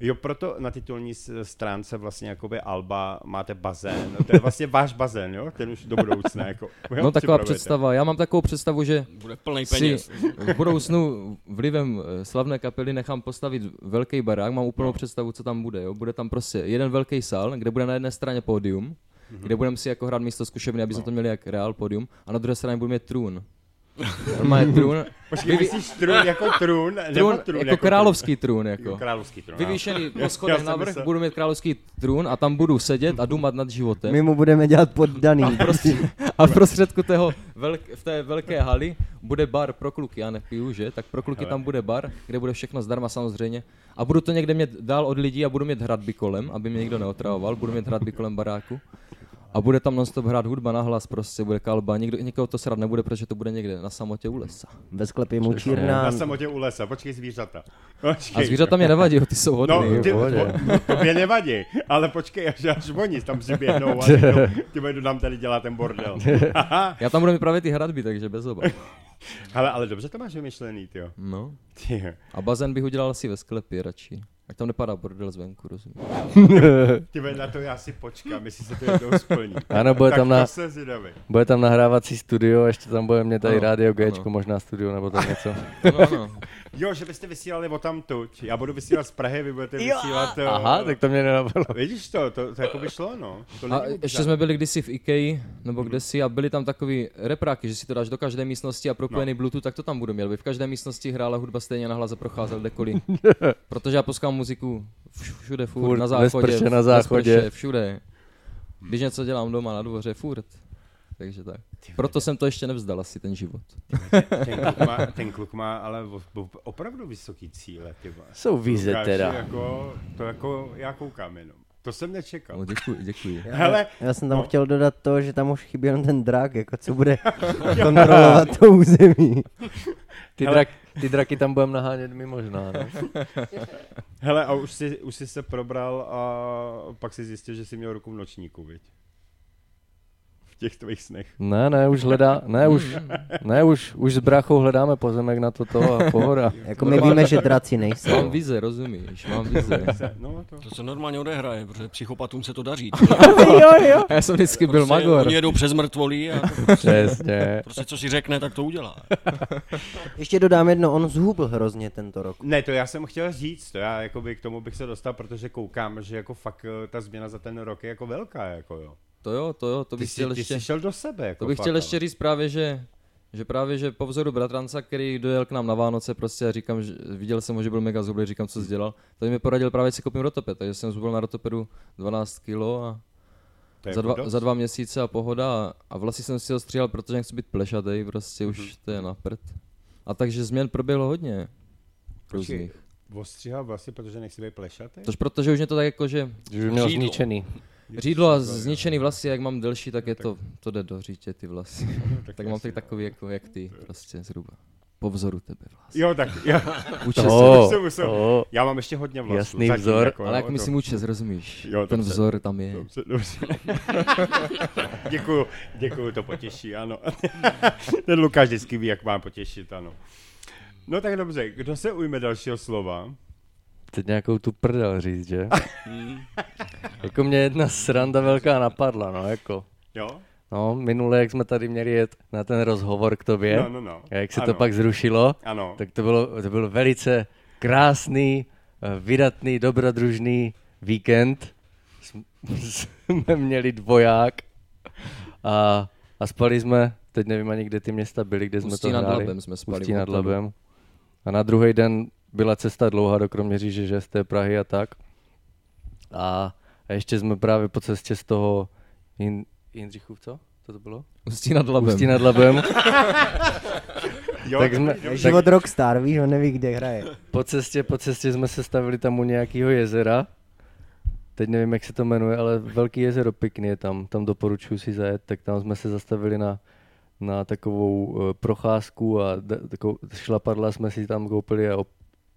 Speaker 2: Jo, proto na titulní stránce vlastně jakoby Alba máte bazén. No, to je vlastně váš bazén, jo? Ten už do budoucna. Jako, jo,
Speaker 4: No taková představa, já mám takovou představu, že
Speaker 5: Bude plný
Speaker 4: si
Speaker 5: peněz.
Speaker 4: v budoucnu vlivem eh, slavné kapely nechám postavit velký barák, mám úplnou představu, co tam bude. Jo? Bude tam prostě jeden velký sál, kde bude na jedné straně pódium, kde budeme si jako hrát místo zkušebny, aby jsme to měli jak reál pódium, a na druhé straně budeme mít trůn. Normálně trůn,
Speaker 2: Počkej, myslíš trůn jako trůn? nebo
Speaker 4: trůn
Speaker 2: trůn
Speaker 4: jako královský trůn.
Speaker 2: Jako
Speaker 4: Jako.
Speaker 2: královský trůn.
Speaker 4: Vyvýšený po schodech navrch,
Speaker 2: myslel-
Speaker 4: budu mít královský trůn a tam budu sedět a dumat nad životem.
Speaker 3: My mu budeme dělat poddaný.
Speaker 4: Prostě, a v prostředku tého velk, v té velké haly bude bar pro kluky, já nepiju, že? Tak pro kluky
Speaker 2: Hele.
Speaker 4: tam bude bar, kde bude všechno zdarma samozřejmě. A budu to někde mít dál od lidí a budu mít hradby kolem, aby mě nikdo neotravoval, budu mít hradby kolem baráku. A bude tam nonstop hrát hudba na hlas, prostě bude kalba, nikdo, někoho to srad nebude, protože to bude někde na samotě u lesa.
Speaker 3: Ve sklepě
Speaker 2: Na
Speaker 3: mučírna.
Speaker 2: samotě u lesa, počkej zvířata. Počkej.
Speaker 4: A zvířata mě nevadí, ty jsou hodný.
Speaker 2: No,
Speaker 4: jo.
Speaker 2: ty,
Speaker 6: pohodě.
Speaker 2: to, tobě nevadí, ale počkej, až, až oni tam přiběhnou a řeknou, ty jdu nám tady dělat ten bordel.
Speaker 4: Já tam budu mít právě ty hradby, takže bez obav.
Speaker 2: Hele, ale dobře to máš vymyšlený, ty jo.
Speaker 4: No.
Speaker 2: Ty.
Speaker 4: A bazén bych udělal asi ve sklepě radši. Ať tam nepadá bordel zvenku, rozumíš?
Speaker 2: Ty na to já si počkám, jestli se to jednou splní.
Speaker 6: Ano, bude
Speaker 2: tak
Speaker 6: tam na-. Bude tam nahrávací studio, ještě tam bude mě tady
Speaker 4: Ano,
Speaker 6: rádio Gčko,
Speaker 4: ano.
Speaker 6: možná studio nebo tak něco.
Speaker 4: No, no.
Speaker 2: Jo, že byste vysílali o tam tuď. Já budu vysílat z Prahy, vy budete vysílat... eh,
Speaker 6: Aha, tak to mě nenapadlo.
Speaker 2: Vidíš to, to, to jako by šlo, no. To
Speaker 4: A ještě jsme byli kdysi v IKEA, nebo kde si, a byli tam takový repráky, že si to dáš do každé místnosti a propojený
Speaker 2: No.
Speaker 4: Bluetooth, tak to tam budu měl. By v každé místnosti hrála hudba stejně nahlas a procházel kdekoliv. Protože já poskám muziku vš- všude, furt,
Speaker 6: Furt,
Speaker 4: na záchodě,
Speaker 6: na záchodě.
Speaker 4: všude. Když něco dělám doma na dvoře, furt. Takže tak. Proto jsem to ještě nevzdal asi ten život.
Speaker 2: Ten kluk má, ten kluk má ale opravdu vysoký cíle, ty vole.
Speaker 6: Jsou vize teda.
Speaker 2: Jako, to jako já koukám jenom. To jsem nečekal.
Speaker 4: No, děkuji, děkuji.
Speaker 2: Hele,
Speaker 3: Já jsem tam
Speaker 2: No.
Speaker 3: chtěl dodat to, že tam už chybí jenom ten drak, jako co bude kontrolovat to území.
Speaker 6: Ty,
Speaker 2: Hele.
Speaker 6: drak, ty draky tam budeme nahánět my možná, no.
Speaker 2: hele, a už jsi, už jsi se probral a pak si zjistil, že jsi měl ruku v nočníku, viď? Těch tvých snech.
Speaker 6: Ne, ne, už hledá, ne, už, ne, už, už s bráchou hledáme pozemek na toto a pohoda.
Speaker 3: Jako my víme, že draci nejsou.
Speaker 4: Mám vize, rozumíš, mám vize.
Speaker 2: No, to.
Speaker 5: To se normálně odehraje, protože psychopatům se to daří.
Speaker 4: A já jsem vždycky byl
Speaker 5: Prostě
Speaker 4: magor.
Speaker 5: Oni jedou přes mrtvolí a
Speaker 6: Přesně.
Speaker 5: prostě co si řekne, tak to udělá.
Speaker 3: Ještě dodám jedno, on zhubl hrozně tento rok.
Speaker 2: Ne, to já jsem chtěl říct, to já jakoby k tomu bych se dostal, protože koukám, že jako fakt eh, ta změna za ten rok je jako velká, jako jo.
Speaker 4: To jo, to jo, to
Speaker 2: Ty
Speaker 4: bych
Speaker 2: jsi,
Speaker 4: chtěl
Speaker 2: ty
Speaker 4: ještě...
Speaker 2: jsi šel do sebe, jako
Speaker 4: To bych
Speaker 2: fakt,
Speaker 4: chtěl
Speaker 2: ale.
Speaker 4: ještě říct právě, že že právě, že po vzoru bratranca, který dojel k nám na Vánoce, prostě a říkám, že viděl jsem ho, že byl mega zublý, říkám, co jsi dělal. To mi poradil právě, si koupím rotoped, takže jsem zubl na rotopedu 12 kilo a
Speaker 2: To je
Speaker 4: za dva, za dva měsíce a pohoda a, a vlastně jsem si ho stříhal, protože nechci být plešatej, prostě už to je na prd. A takže změn proběhlo hodně.
Speaker 2: Počkej,
Speaker 4: Různých.
Speaker 2: Ostříhal vlastně, protože nechci být plešatý?
Speaker 4: Tož protože už mě to tak jako, že
Speaker 6: Že už měl zničený.
Speaker 4: Řídlo a zničený vlasy, jak mám delší, tak je to, to jde do řítě ty vlasy. tak mám tak takový jako jak ty, prostě zhruba. Po vzoru tebe vlasy.
Speaker 2: Jo, tak já,
Speaker 4: Učil
Speaker 6: To,
Speaker 2: jsem musel-
Speaker 6: to.
Speaker 2: já mám ještě hodně vlasů.
Speaker 6: Jasný
Speaker 2: zatím,
Speaker 6: vzor.
Speaker 2: Jako,
Speaker 4: Ale jak
Speaker 2: jo,
Speaker 4: myslím učes, rozumíš?
Speaker 2: Jo,
Speaker 4: Ten
Speaker 2: dobře.
Speaker 4: vzor tam je.
Speaker 2: Dobře, dobře. děkuju, děkuju, to potěší, ano. Ten Lukáš vždycky ví, jak má potěšit, ano. No tak dobře, kdo se ujme dalšího slova?
Speaker 6: Teď nějakou tu prdel říct, že? jako mě jedna sranda velká napadla, no jako.
Speaker 2: Jo?
Speaker 6: No, minule, jak jsme tady měli jet na ten rozhovor k tobě,
Speaker 2: No, no, no.
Speaker 6: a jak se
Speaker 2: Ano.
Speaker 6: to pak zrušilo,
Speaker 2: Ano.
Speaker 6: tak to bylo, to byl velice krásný, eh, vydatný, dobrodružný víkend. Sm- Jsme měli dvoják a, a spali jsme, teď nevím ani kde ty města byly, kde jsme
Speaker 4: Ústí
Speaker 6: to
Speaker 4: nad
Speaker 6: hráli.
Speaker 4: Labem jsme spali v
Speaker 6: nad. Labem. A na druhý den byla cesta dlouhá do Kroměříže, že z té Prahy a tak. A, a ještě jsme právě po cestě z toho Jin, Jindřichův, co? Co to bylo?
Speaker 4: Ústí nad labem.
Speaker 6: Ústí nad Labem.
Speaker 2: Jo,
Speaker 6: tak jsme,
Speaker 3: Život rockstar, víš, on neví, kde hraje.
Speaker 6: po cestě, po cestě jsme se stavili tam u nějakého jezera. Teď nevím, jak se to jmenuje, ale velký jezero pěkný je tam. Tam doporučuji si zajet, tak tam jsme se zastavili na, na takovou uh, procházku a d- takovou šlapadla jsme si tam koupili a op-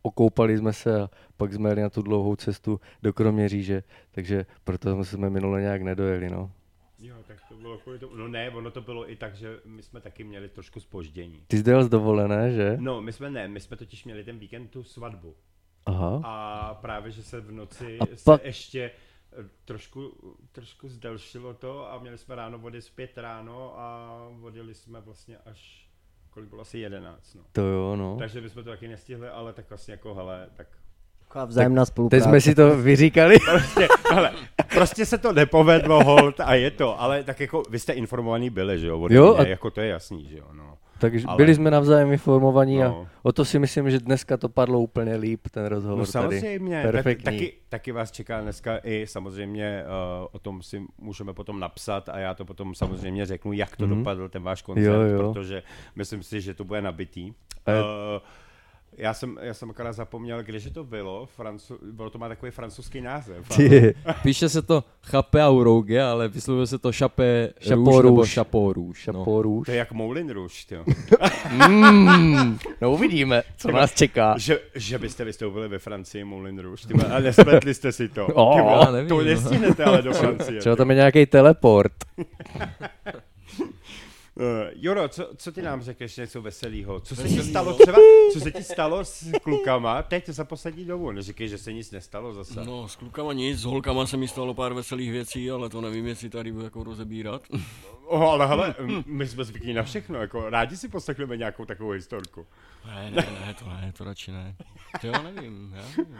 Speaker 6: okoupali jsme se a pak jsme jeli na tu dlouhou cestu do Kroměříže, takže proto jsme minule nějak nedojeli, no.
Speaker 2: Jo, tak to bylo kvůli tomu. No ne, ono to bylo i tak, že my jsme taky měli trošku spoždění.
Speaker 6: Ty jsi z dovolené, že?
Speaker 2: No, my jsme ne, my jsme totiž měli ten víkend tu svatbu.
Speaker 6: Aha.
Speaker 2: A právě, že se v noci
Speaker 6: A
Speaker 2: se
Speaker 6: pak-
Speaker 2: ještě eh, trošku, trošku zdelšilo to a měli jsme ráno vody zpět ráno a odjeli jsme vlastně až, kolik bylo asi 11, no.
Speaker 6: To jo, no.
Speaker 2: Takže bychom to taky nestihli, ale tak vlastně jako, hele, tak
Speaker 3: Taková vzájemná
Speaker 6: Teď
Speaker 3: spolupráce.
Speaker 6: jsme si to vyříkali.
Speaker 2: prostě, hele, prostě se to nepovedlo, hold, a je to, ale tak jako, vy jste informovaní byli, že jo,
Speaker 6: Jo,
Speaker 2: mě,
Speaker 6: a-
Speaker 2: jako to je jasný, že jo, no.
Speaker 6: Takže
Speaker 2: Ale-
Speaker 6: byli jsme navzájem informovaní
Speaker 2: No.
Speaker 6: a o to si myslím, že dneska to padlo úplně líp, ten rozhovor
Speaker 2: No
Speaker 6: tady.
Speaker 2: samozřejmě, tak,
Speaker 6: Perfektní.
Speaker 2: taky, taky vás čeká dneska i samozřejmě, uh, o tom si můžeme potom napsat a já to potom samozřejmě řeknu, jak to
Speaker 6: Mhm.
Speaker 2: dopadl ten váš koncert,
Speaker 6: Jo, jo.
Speaker 2: protože myslím si, že to bude nabitý.
Speaker 6: A je-
Speaker 2: Uh, já jsem, já jsem akorát zapomněl, kdeže to bylo, Francu, bylo to má takový francouzský název.
Speaker 6: Ty,
Speaker 4: Píše se to chape a rouge, ale vyslovuje se to
Speaker 6: Chapeau
Speaker 4: růž nebo růž. No.
Speaker 6: růž.
Speaker 2: To je jak Moulin Rouge, tyjo.
Speaker 6: Mm, no uvidíme, co nás čeká.
Speaker 2: že, že byste vystoupili ve Francii Moulin Rouge, tyma, a nespletli jste si to.
Speaker 6: O,
Speaker 2: Ty vole,
Speaker 4: já nevím,
Speaker 2: to
Speaker 4: no.
Speaker 2: nestihnete ale do Francie.
Speaker 6: Třeba tam je nějaký teleport.
Speaker 2: Uh, Joro, co, co ty nám řekneš něco veselého? Co se ti stalo třeba, co se ti stalo s klukama teď za poslední dobu? Neříkej, že se nic nestalo zase.
Speaker 5: No, s klukama nic, s holkama se mi stalo pár veselých věcí, ale to nevím, jestli tady budu jako rozebírat.
Speaker 2: Oh, ale hele, my jsme zvyklí na všechno, jako rádi si poslechneme nějakou takovou historku.
Speaker 5: Ne, ne, ne, to ne, to radši ne. To jo, nevím, já nevím.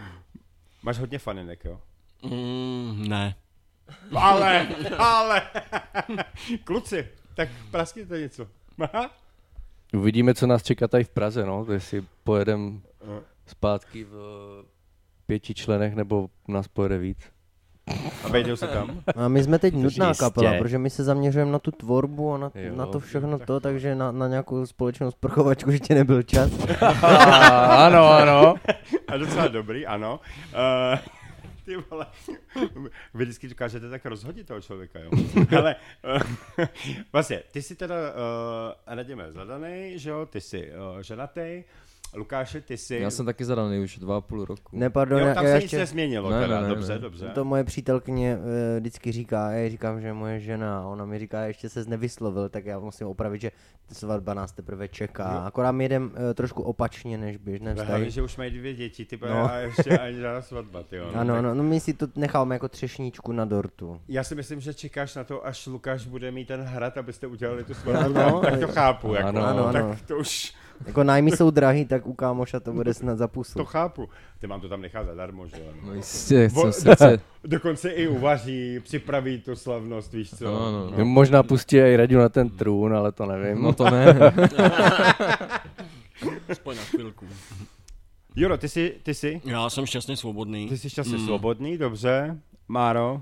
Speaker 2: Máš hodně faninek, jo?
Speaker 5: Mm, ne.
Speaker 2: Ale, ale, kluci, tak praskněte něco. Aha.
Speaker 6: Uvidíme, co nás čeká tady v Praze, no, jestli pojedem zpátky v eh, pěti členech, nebo nás pojede víc.
Speaker 2: A vejdou se tam.
Speaker 3: A my jsme teď nutná
Speaker 6: Jistě.
Speaker 3: kapela, protože my se zaměřujeme na tu tvorbu a na,
Speaker 6: Jo.
Speaker 3: na to všechno to, takže na, na nějakou společnou sprchovačku ještě nebyl čas.
Speaker 6: ano, ano.
Speaker 2: A docela dobrý, ano. Uh, ty vole, vy vždycky dokážete tak rozhodit toho člověka, jo. Hele, uh, vlastně, ty jsi teda, uh, Radime, zadaný, že jo, ty jsi uh, ženatý, Lukáše, ty jsi...
Speaker 4: Já jsem taky zadaný už dva a půl roku.
Speaker 3: Ne, pardon,
Speaker 2: jo,
Speaker 3: já,
Speaker 2: tam
Speaker 3: já
Speaker 2: se nic
Speaker 3: ještě,
Speaker 2: nezměnilo,
Speaker 4: Ne,
Speaker 2: teda,
Speaker 4: ne, ne,
Speaker 2: dobře,
Speaker 4: ne.
Speaker 2: dobře.
Speaker 3: to moje přítelkyně uh, vždycky říká, já říkám, že je moje žena, ona mi říká, ještě se nevyslovil, tak já musím opravit, že svatba nás teprve čeká.
Speaker 2: Jo.
Speaker 3: Akorát my jedem uh, trošku opačně než běžné
Speaker 2: Ale
Speaker 3: vztahy.
Speaker 2: Hlavně, že už mají dvě děti, ty
Speaker 3: No.
Speaker 2: no. a ještě ani žádná svatba, ty jo.
Speaker 3: Ano,
Speaker 2: tak
Speaker 3: ano, no my si to necháme jako třešníčku na dortu.
Speaker 2: Já si myslím, že čekáš na to, až Lukáš bude mít ten hrad, abyste udělali tu svatbu,
Speaker 3: Ano,
Speaker 2: tak, to chápu, jako,
Speaker 6: ano,
Speaker 3: ano, ano.
Speaker 2: tak to už,
Speaker 3: Jako nájmy jsou drahý, tak u kámoša to bude snad za pusu.
Speaker 2: to chápu. Ty mám to tam nechat zadarmo, že jo.
Speaker 4: No jistě,
Speaker 2: Vo-
Speaker 4: jsem srdce.
Speaker 2: Dokonce i uvaří, připraví tu slavnost, víš co.
Speaker 4: Ano, no.
Speaker 6: No. Možná pustí i Radu na ten trůn, ale to nevím.
Speaker 4: No to ne.
Speaker 5: Aspoň na chvilku.
Speaker 2: Juro, ty jsi, ty jsi,
Speaker 5: Já jsem šťastně svobodný.
Speaker 2: ty jsi šťastně
Speaker 5: Mm.
Speaker 2: svobodný, dobře. Máro,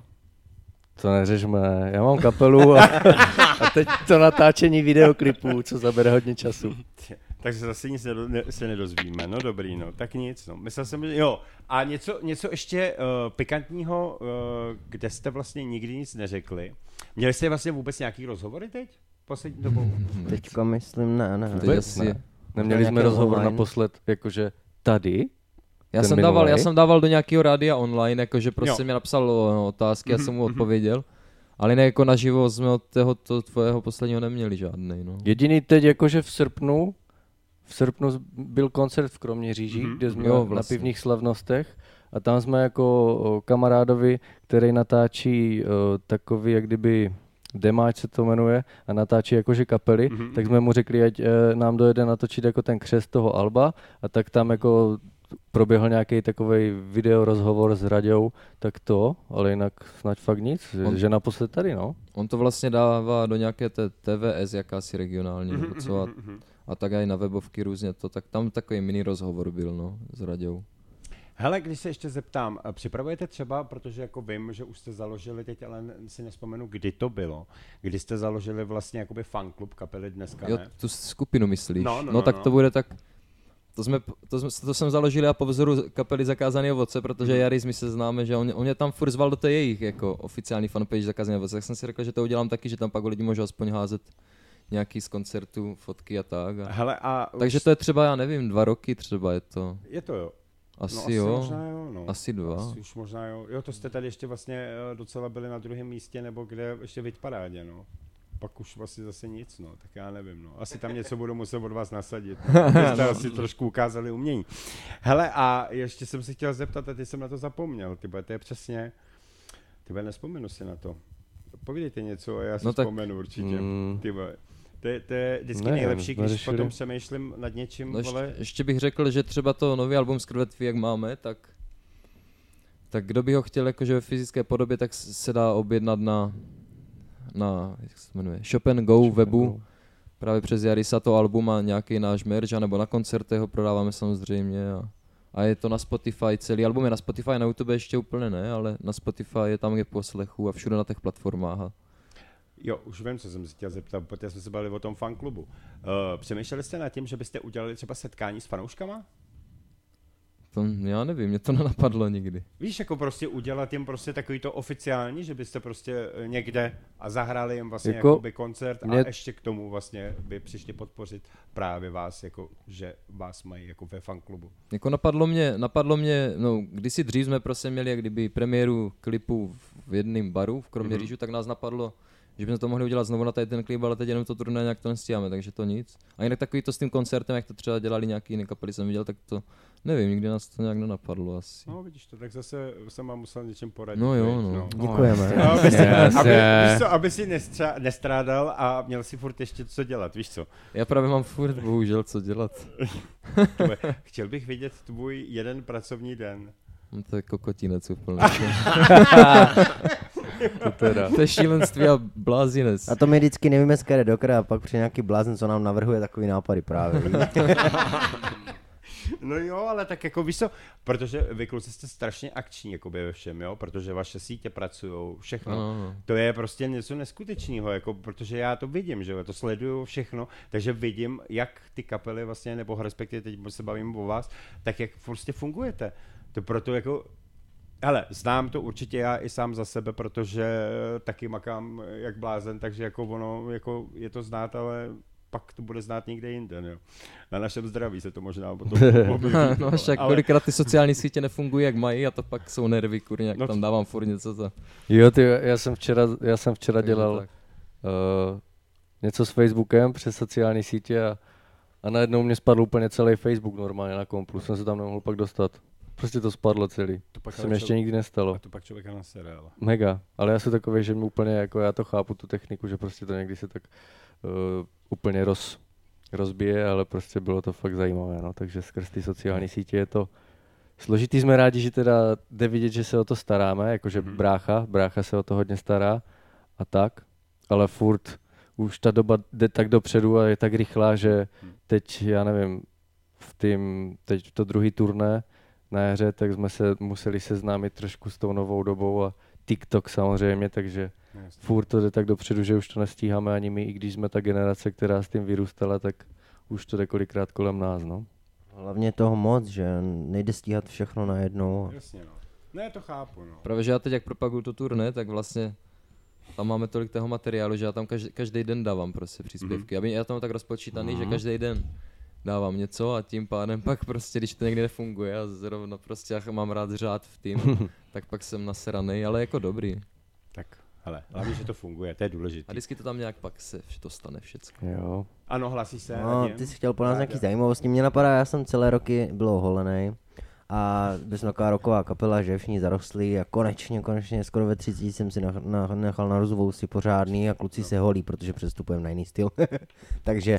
Speaker 6: To neřešme, já mám kapelu a, a teď to natáčení videoklipů, co zabere hodně času.
Speaker 2: Takže zase nic nedo, ne, se nedozvíme, no dobrý, no, tak nic, no. Myslel jsem, že jo, a něco, něco ještě uh, pikantního, uh, kde jste vlastně nikdy nic neřekli. Měli jste vlastně vůbec nějaký rozhovory teď? Poslední dobou?
Speaker 3: Teďka myslím, ne, ne.
Speaker 4: Teď
Speaker 6: Vůbec
Speaker 4: asi-
Speaker 6: ne. Neměli jsme rozhovor
Speaker 3: online?
Speaker 6: naposled, jakože tady,
Speaker 4: Já jsem, dával, já jsem dával do nějakého rádia online, jakože prostě
Speaker 2: Jo.
Speaker 4: mi napsal o, otázky, já jsem mu odpověděl. Ale ne jako naživo jsme od toho to tvojeho posledního neměli žádný, no.
Speaker 6: Jediný teď jakože v srpnu, v srpnu byl koncert v Kroměříži,
Speaker 2: Mhm.
Speaker 6: kde jsme
Speaker 4: Jo, vlastně.
Speaker 6: na pivních slavnostech a tam jsme jako kamarádovi, který natáčí takový, jak kdyby demáč se to jmenuje a natáčí jakože kapely,
Speaker 2: Mhm.
Speaker 6: tak jsme mu řekli, ať e, nám dojede natočit jako ten křest toho Alba a tak tam jako proběhl nějaký takový video rozhovor s Raďou, tak to, ale jinak snad fakt nic,
Speaker 4: On-
Speaker 6: že naposled tady, no.
Speaker 4: On to vlastně dává do nějaké té TVS, jakási regionální,
Speaker 2: Mhm,
Speaker 4: nebo co, a, a tak i na webovky různě to, tak tam takový mini rozhovor byl, no, s Raďou.
Speaker 2: Hele, když se ještě zeptám, eh, připravujete třeba, protože jako vím, že už jste založili teď, ale si nespomenu, kdy to bylo, kdy jste založili vlastně jakoby fanklub kapely dneska,
Speaker 4: Jo,
Speaker 2: ne?
Speaker 4: tu skupinu myslíš?
Speaker 2: No, no,
Speaker 4: no
Speaker 2: no,
Speaker 4: tak
Speaker 2: no.
Speaker 4: to bude tak, to, jsme, to, jsme, to jsem založili a po vzoru kapely Zakázaný ovoce, protože
Speaker 2: Mhm.
Speaker 4: Jaris my se známe, že on, on mě tam furt zval do té jejich jako oficiální fanpage Zakázaný ovoce, tak jsem si řekl, že to udělám taky, že tam pak lidi můžou aspoň házet nějaký z koncertů, fotky a tak. A...
Speaker 2: Hele, a už-
Speaker 4: Takže to je třeba, já nevím, dva roky třeba je to.
Speaker 2: je to jo.
Speaker 4: Asi,
Speaker 2: no, asi
Speaker 4: jo.
Speaker 2: možná jo, no.
Speaker 4: Asi dva.
Speaker 2: Asi už možná jo. Jo, to jste tady ještě vlastně eh, docela byli na druhém místě, nebo kde ještě v parádě, no. Pak už vlastně zase nic, no, tak já nevím, no. Asi tam něco budu muset od vás nasadit. No. Jste asi trošku ukázali umění. Hele, a ještě jsem se chtěl zeptat, a ty jsem na to zapomněl, ty to je přesně, ty nespomenu si na to. Povídejte něco a já si
Speaker 4: No
Speaker 2: no
Speaker 4: tak-
Speaker 2: vzpomenu určitě.
Speaker 6: Mm.
Speaker 2: Ty vole. To, je, to je vždycky
Speaker 6: Ne,
Speaker 2: nejlepší, když
Speaker 6: řešili.
Speaker 2: potom přemýšlím nad něčím,
Speaker 4: No ještě,
Speaker 2: vole,
Speaker 4: ještě bych řekl, že třeba to nový album z Krvetví, jak máme, tak tak kdo by ho chtěl jakože ve fyzické podobě, tak se dá objednat na, na jak se to jmenuje, Shop and Go webu, právě přes Jarisa to album a nějaký náš merch, nebo na koncertech ho prodáváme samozřejmě a, a je to na Spotify, celý album je na Spotify, na YouTube ještě úplně ne, ale na Spotify je tam je poslechu a všude na těch platformách.
Speaker 2: Jo, už vím, co jsem se chtěl zeptat, protože jsme se bavili o tom fanklubu. Uh, přemýšleli jste nad tím, že byste udělali třeba setkání s fanouškama?
Speaker 4: to, já nevím, mě to nenapadlo nikdy.
Speaker 2: Víš, jako prostě udělat jim prostě takový to oficiální, že byste prostě eh, někde a zahráli jim vlastně jako, jakoby koncert
Speaker 6: mě-
Speaker 2: a ještě k tomu vlastně by přišli podpořit právě vás, jako že vás mají jako ve fanklubu.
Speaker 4: Jako napadlo mě, napadlo mě, no kdysi dřív jsme prostě měli jak kdyby premiéru klipu v jednom baru v Kroměřížu, mm-hmm. tak nás napadlo, že bychom to mohli udělat znovu na tady ten klip, ale teď jenom to turné nějak to nestíháme, takže to nic. A jinak takový to s tím koncertem, jak to třeba dělali nějaký jiný kapely, jsem viděl, tak to nevím, nikdy nás to nějak nenapadlo asi.
Speaker 2: No vidíš to, tak zase jsem vám musel něčím poradit.
Speaker 4: No jo,
Speaker 2: viď,
Speaker 4: no.
Speaker 3: Děkujeme.
Speaker 2: No, aby, si,
Speaker 6: Jasně.
Speaker 2: aby, víš co, aby si nestřa, nestrádal a měl si furt ještě co dělat, víš co.
Speaker 4: Já právě mám furt bohužel co dělat.
Speaker 2: Chtěl bych vidět tvůj jeden pracovní den.
Speaker 4: No to je kokotinec úplně.
Speaker 6: To teda.
Speaker 4: to je šílenství a blázinec.
Speaker 3: A to my vždycky nevíme z které do kraje, a pak při nějaký blázen, co nám navrhuje takový nápady právě.
Speaker 2: No jo, ale tak jako víš co, protože vy kluci jste strašně akční jakoby ve všem, jo, protože vaše sítě pracují, všechno.
Speaker 4: No, no.
Speaker 2: To je prostě něco neskutečného, jako, protože já to vidím, že jo, to sleduju všechno, takže vidím, jak ty kapely vlastně, nebo respektive teď se bavím o vás, tak jak prostě fungujete. To proto jako, hele, znám to určitě já i sám za sebe, protože taky makám jak blázen, takže jako ono, jako je to znát, ale pak to bude znát někde jinde, jo. Na našem zdraví se to možná potom objeví,
Speaker 4: no však
Speaker 2: ale-
Speaker 4: kolikrát ty sociální sítě nefungují jak mají a to pak jsou nervy, kurně, jak
Speaker 2: No
Speaker 4: tam dávám furt něco za...
Speaker 6: Jo, ty, já jsem včera, já jsem včera dělal
Speaker 4: tak.
Speaker 6: uh, něco s Facebookem přes sociální sítě a, a najednou mě spadl úplně celý Facebook normálně na komplu, jsem se tam nemohl pak dostat. Prostě to spadlo celý.
Speaker 2: To pak
Speaker 6: se mi ještě
Speaker 2: člověk-
Speaker 6: nikdy nestalo.
Speaker 2: A to pak člověka nasere, ale.
Speaker 6: Mega, ale já jsem takový, že mi úplně, jako já to chápu, tu techniku, že prostě to někdy se tak uh, úplně roz, rozbije, ale prostě bylo to fakt zajímavé, no, takže skrz ty sociální sítě je to složitý, jsme rádi, že teda jde vidět, že se o to staráme, jakože
Speaker 2: Mhm.
Speaker 6: brácha, brácha se o to hodně stará a tak, ale furt už ta doba jde tak dopředu a je tak rychlá, že
Speaker 2: Mhm.
Speaker 6: teď, já nevím, v tým, teď to druhý turné na jaře, tak jsme se museli seznámit trošku s tou novou dobou a TikTok samozřejmě, takže
Speaker 2: Jasně.
Speaker 6: furt to jde tak dopředu, že už to nestíháme ani my, i když jsme ta generace, která s tím vyrůstala, tak už to jde kolikrát kolem nás, no.
Speaker 3: Hlavně toho moc, že nejde stíhat všechno najednou.
Speaker 2: Jasně, no. Ne, to chápu, no.
Speaker 4: Právě, že já teď jak propaguju to turné, tak vlastně tam máme tolik toho materiálu, že já tam každý, každý den dávám prostě příspěvky. Mm-hmm. Já to mám tak rozpočítaný, že každý den dávám něco a tím pádem pak prostě, když to někdy nefunguje a zrovna prostě já mám rád řád v tým, tak pak jsem naseraný, ale jako dobrý.
Speaker 2: Tak, hele, hlavně, že to funguje, to je důležité.
Speaker 4: A vždycky to tam nějak pak se vš- to stane všecko.
Speaker 6: Jo.
Speaker 2: Ano, hlasí se.
Speaker 3: No, ty jsi chtěl po nás nějaký zajímavosti. Mě napadá, já jsem celé roky byl oholený a byli jsme taková roková kapela, že všichni zarostli a konečně, konečně skoro ve 30 jsem si nach- na- nechal na rozvou si pořádný a kluci se holí, protože přestupujeme na jiný styl. takže,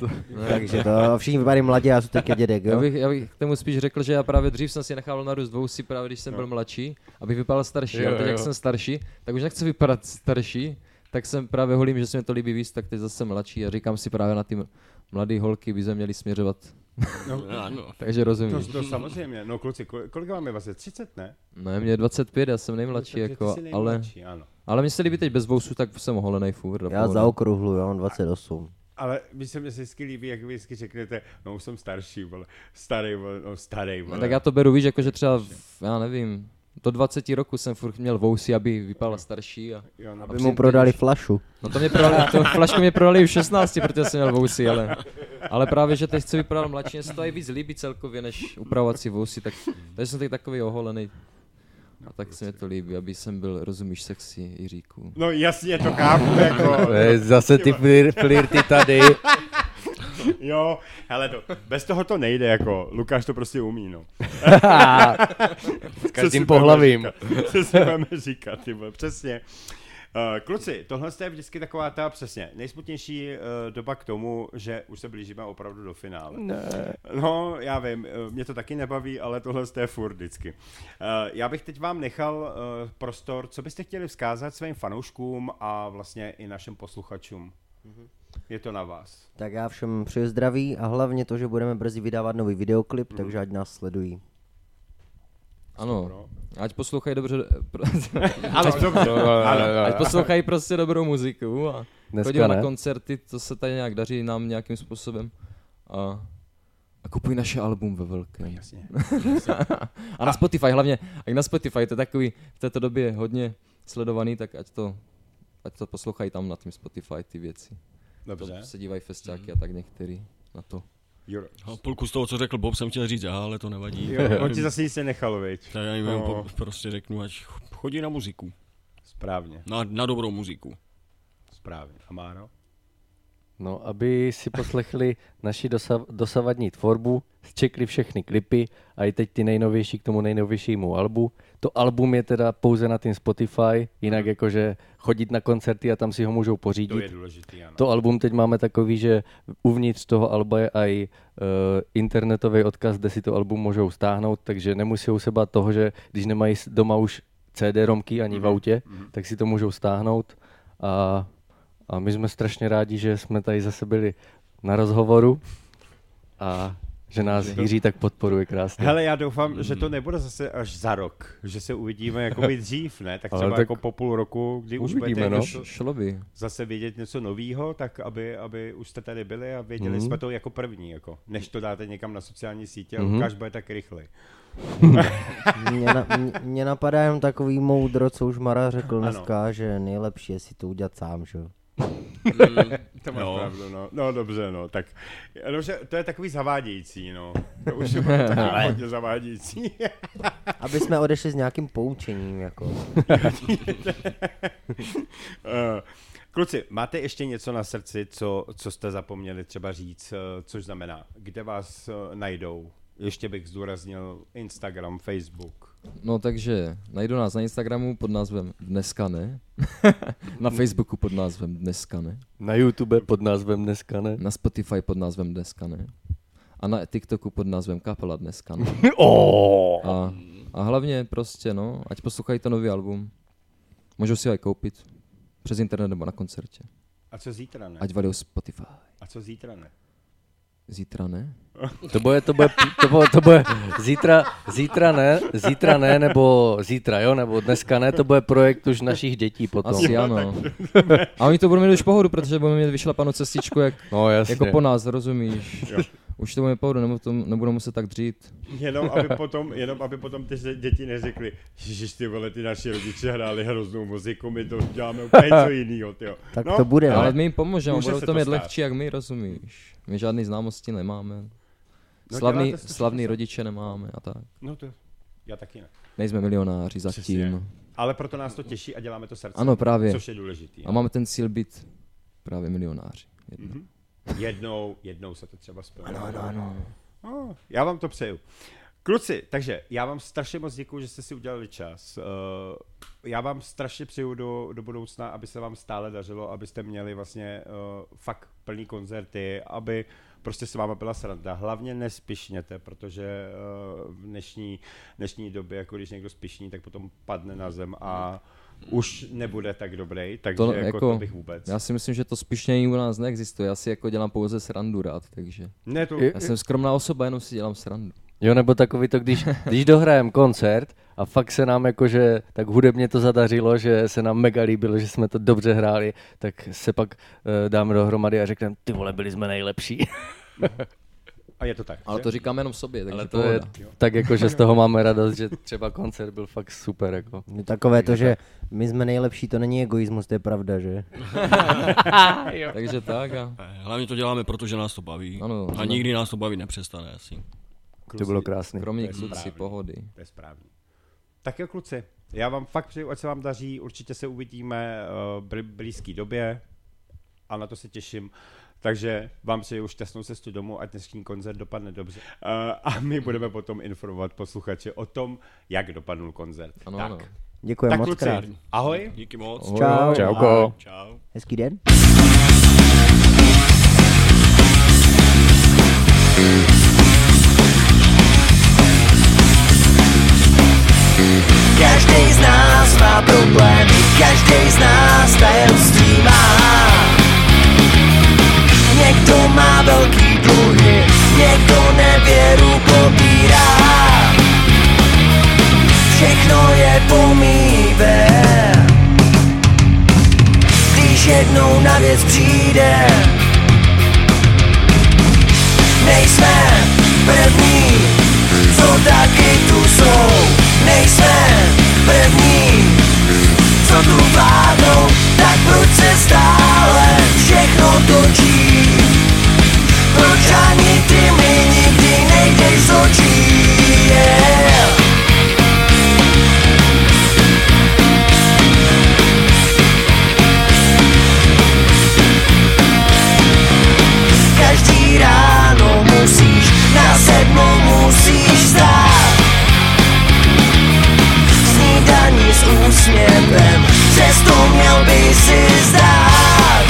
Speaker 3: takže to, všichni vypadají mladě, já jsem teďka dědek,
Speaker 4: Já
Speaker 3: jo.
Speaker 4: bych, já bych k tomu spíš řekl, že já právě dřív jsem si nechal narůst vousy právě když jsem byl mladší, abych vypadal starší,
Speaker 6: Jo,
Speaker 4: ale teď jak
Speaker 6: jo.
Speaker 4: jsem starší, tak už nechci vypadat starší, tak jsem právě holím, že se mi to líbí víc, tak teď zase mladší a říkám si právě na ty mladé holky by se měly směřovat.
Speaker 2: No,
Speaker 5: Ano.
Speaker 4: Takže rozumíš.
Speaker 2: to, to samozřejmě, no kluci, kol- kolik vám je vlastně? 30, ne?
Speaker 4: Ne, mě je 25, já jsem nejmladší,
Speaker 2: Takže ty
Speaker 4: jako,
Speaker 2: jsi
Speaker 4: ale,
Speaker 2: nejmladší, ano.
Speaker 4: ale mně se líbí teď bez vousů, tak jsem holenej furt.
Speaker 3: Já zaokruhlu, jo, mám 28.
Speaker 2: Ale mi se mě vždycky líbí, jak vy vždycky řeknete, no už jsem starší, vole, starý, vole, no starý, vole.
Speaker 4: No, tak já to beru, víš, jako že třeba, v, já nevím, do 20 roku jsem furt měl vousy, aby vypadal starší a
Speaker 2: Jo, no,
Speaker 4: A
Speaker 3: By
Speaker 4: přijď
Speaker 3: mu prodali flašu.
Speaker 4: No to mě prodali, to flašku mě prodali už v 16, protože jsem měl vousy, ale, ale právě, že teď chci vypadat mladší, mě se to i víc líbí celkově, než upravovat si vousy, tak, takže jsem teď takový oholený. A tak se mi to líbí, aby jsem byl, rozumíš, sexy Jiříku.
Speaker 2: no jasně, to chápu, jako,
Speaker 6: Eh, Zase ty flir, flirty tady.
Speaker 2: jo, hele, to, bez toho to nejde, jako, Lukáš to prostě umí, no.
Speaker 6: S každým pohlavím.
Speaker 2: Co si budeme říkat, ty vole, přesně. Uh, kluci, tohle je vždycky taková ta, přesně, nejsmutnější uh, doba k tomu, že už se blížíme opravdu do finále.
Speaker 6: Ne.
Speaker 2: No, já vím, eh, mě to taky nebaví, ale tohle je furt vždycky. Eh, Já bych teď vám nechal prostor, co byste chtěli vzkázat svým fanouškům a vlastně i našim posluchačům. Je to na vás.
Speaker 3: Tak já všem přeju zdraví a hlavně to, že budeme brzy vydávat nový videoklip,
Speaker 2: Mhm.
Speaker 3: takže ať nás sledují.
Speaker 4: Ano, ať poslouchají dobře,
Speaker 2: Ale dobře, ano.
Speaker 4: ať poslouchají prostě dobrou muziku a chodí na koncerty, to se tady nějak daří nám nějakým způsobem. A, a kupuj naše album ve velkém.
Speaker 2: Jasně.
Speaker 4: A na Spotify hlavně, a na Spotify, to je takový v této době hodně sledovaný, tak ať to, ať to poslouchají tam na tím Spotify ty věci.
Speaker 2: Dobře.
Speaker 4: To se dívají festiáky a tak některý na to.
Speaker 2: Juro.
Speaker 5: A půlku z toho, co řekl Bob, jsem chtěl říct já, ale to nevadí.
Speaker 2: Jo, on ti zase nic nechal, viď?
Speaker 5: Tak já jim
Speaker 2: No.
Speaker 5: no. prostě řeknu, ať chodí na muziku.
Speaker 2: Správně.
Speaker 5: Na, na dobrou muziku.
Speaker 2: Správně. A Máro?
Speaker 6: No, aby si poslechli naši dosav, dosavadní tvorbu, zčekli všechny klipy a i teď ty nejnovější k tomu nejnovějšímu albu. To album je teda pouze na tím Spotify, jinak jakože chodit na koncerty a tam si ho můžou
Speaker 2: To je
Speaker 6: pořídit.
Speaker 2: důležitý, ano.
Speaker 6: To album teď máme takový, že uvnitř toho alba je i uh, internetový odkaz, kde si to album můžou stáhnout, takže nemusí se bát toho, že když nemají doma už CD-romky ani v autě, tak si to můžou stáhnout. A, a my jsme strašně rádi, že jsme tady zase byli na rozhovoru a že nás Jiří tak podporuje krásně.
Speaker 2: Hele, já doufám, že to nebude zase až za rok, že se uvidíme jako by dřív, ne? Tak
Speaker 6: Ale
Speaker 2: třeba
Speaker 6: tak
Speaker 2: jako po půl roku, kdy už
Speaker 6: uvidíme,
Speaker 2: budete
Speaker 6: no.
Speaker 2: něco,
Speaker 4: Šlo by.
Speaker 2: zase vědět něco nového, tak aby, aby už jste tady byli a věděli
Speaker 6: Mhm.
Speaker 2: jsme to jako první, jako, než to dáte někam na sociální sítě a
Speaker 6: Mhm.
Speaker 2: Lukáš bude tak rychlej.
Speaker 3: Mě, na, mě, mě napadá jenom takový moudro, co už Mara řekl
Speaker 2: Ano.
Speaker 3: dneska, že nejlepší je si to udělat sám, že jo.
Speaker 2: To máš
Speaker 5: No.
Speaker 2: pravdu, no. No dobře, no, tak, no, že to je takový zavádějící, no. To už je potom taky hodně zavádějící.
Speaker 3: Aby jsme odešli s nějakým poučením, jako.
Speaker 2: Eh, Kluci, máte ještě něco na srdci, co, co jste zapomněli třeba říct, eh, což znamená, kde vás eh, najdou? Ještě bych zdůraznil Instagram, Facebook.
Speaker 4: No takže najdu nás na Instagramu pod názvem Dneska ne. na Facebooku pod názvem Dneska ne.
Speaker 6: Na YouTube pod názvem Dneska ne.
Speaker 4: Na Spotify pod názvem Dneska ne. A na TikToku pod názvem Kapela Dneska ne. A, a hlavně prostě no, ať poslouchají to nový album. Můžou si ho i koupit. Přes internet nebo na koncertě.
Speaker 2: A co zítra ne?
Speaker 4: Ať valí Spotify.
Speaker 2: A co zítra ne?
Speaker 4: Zítra ne?
Speaker 6: To bude, to bude, to bude, to bude zítra, zítra ne, zítra ne, nebo zítra jo, nebo dneska ne, to bude projekt už našich dětí potom.
Speaker 4: Asi ano. A oni to budou mít už pohodu, protože budeme mít vyšlapanou cestičku jak,
Speaker 6: No jasně.
Speaker 4: jako po nás, rozumíš? Už to bude pohodu, nebo to nebudou muset tak dřít.
Speaker 2: Jenom aby potom, jenom aby potom ty děti neřekli, že ty vole, ty naši rodiče hráli hroznou muziku, my to děláme úplně něco jiného, tyjo.
Speaker 3: Tak
Speaker 2: no,
Speaker 3: to bude,
Speaker 4: Ale
Speaker 3: ale
Speaker 4: my jim pomůžeme,
Speaker 2: může
Speaker 4: budou to mít lehčí jak my, rozumíš? My žádný známosti nemáme.
Speaker 2: No,
Speaker 4: Slavný, slavný rodiče nemáme a tak.
Speaker 2: No to, já taky ne.
Speaker 4: Nejsme milionáři
Speaker 2: Přesně.
Speaker 4: zatím.
Speaker 2: Ale proto nás to těší a děláme to srdce.
Speaker 4: Ano, právě.
Speaker 2: Což je důležitý.
Speaker 4: A máme ten cíl být právě milionáři. Jednou.
Speaker 2: Mhm. Jednou, jednou se to třeba splní.
Speaker 4: Ano, ano, ano.
Speaker 2: Oh, já vám to přeju. Kluci, takže já vám strašně moc děkuji, že jste si udělali čas. Uh, já vám strašně přeju do, do budoucna, aby se vám stále dařilo, abyste měli vlastně uh, fakt plný koncerty, aby prostě s váma byla sranda. Hlavně nespišněte, protože uh, v dnešní, dnešní době, jako když někdo spišní, tak potom padne na zem a už nebude tak dobrý, takže
Speaker 4: To
Speaker 2: jako,
Speaker 4: jako-
Speaker 2: to bych vůbec.
Speaker 4: Já si myslím, že to spíšnění u nás neexistuje. Já si jako dělám pouze srandu rád, takže.
Speaker 2: Ne, to,
Speaker 4: Já jsem skromná osoba, jenom si dělám srandu.
Speaker 6: Jo, nebo takový to, když, když dohrajem koncert a fakt se nám jakože tak hudebně to zadařilo, že se nám mega líbilo, že jsme to dobře hráli, tak se pak uh, dáme dohromady a řekneme, ty vole, byli jsme nejlepší.
Speaker 2: a je to tak.
Speaker 4: Ale
Speaker 2: že?
Speaker 4: to říkám jenom sobě, takže
Speaker 6: Ale to je
Speaker 4: pohoda.
Speaker 6: tak jako, že z toho máme radost, že třeba koncert byl fakt super. Jako.
Speaker 3: takové to, že my jsme nejlepší, to není egoismus, to je pravda, že?
Speaker 4: Takže tak a...
Speaker 5: Eh, Hlavně to děláme, protože nás to baví.
Speaker 4: Ano,
Speaker 5: a nikdy nás to bavit nepřestane asi.
Speaker 6: To bylo krásné.
Speaker 4: Kromě
Speaker 2: To je
Speaker 4: kluci,
Speaker 2: správný.
Speaker 4: pohody.
Speaker 2: To je správný. Tak jo, kluci, já vám fakt přeju, ať se vám daří, určitě se uvidíme uh, v blízké době a na to se těším. Takže vám přeju šťastnou cestu domů, ať dnešní koncert dopadne dobře. Uh, a my budeme potom informovat posluchače o tom, jak dopadnul koncert.
Speaker 4: Ano,
Speaker 2: tak.
Speaker 4: ano.
Speaker 3: Děkuji moc
Speaker 2: kluci,
Speaker 3: krát.
Speaker 2: ahoj.
Speaker 5: Díky moc.
Speaker 4: Ahoj.
Speaker 3: Čau.
Speaker 6: Čauko.
Speaker 5: Čau.
Speaker 3: Hezký den.
Speaker 7: Každý z nás má problémy, každý z nás tajemství má. Někdo má velký dluhy, někdo nevěru pobírá. Všechno je pomíjivé, když jednou na věc přijde. Nejsme první, co taky tu jsou. Nejsme první, co tu vládnou, proč se stále všechno točí? Proč ani ty mi nikdy nejdeš z očí? Každý
Speaker 1: ráno musíš, na sedmu musíš zdát cestu měl by si zdát.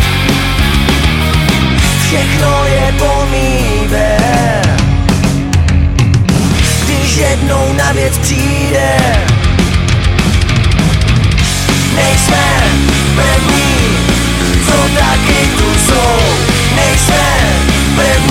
Speaker 1: Všechno je pomíve, Když jednou na věc přijde Nejsme první, co taky tu jsou. Nejsme první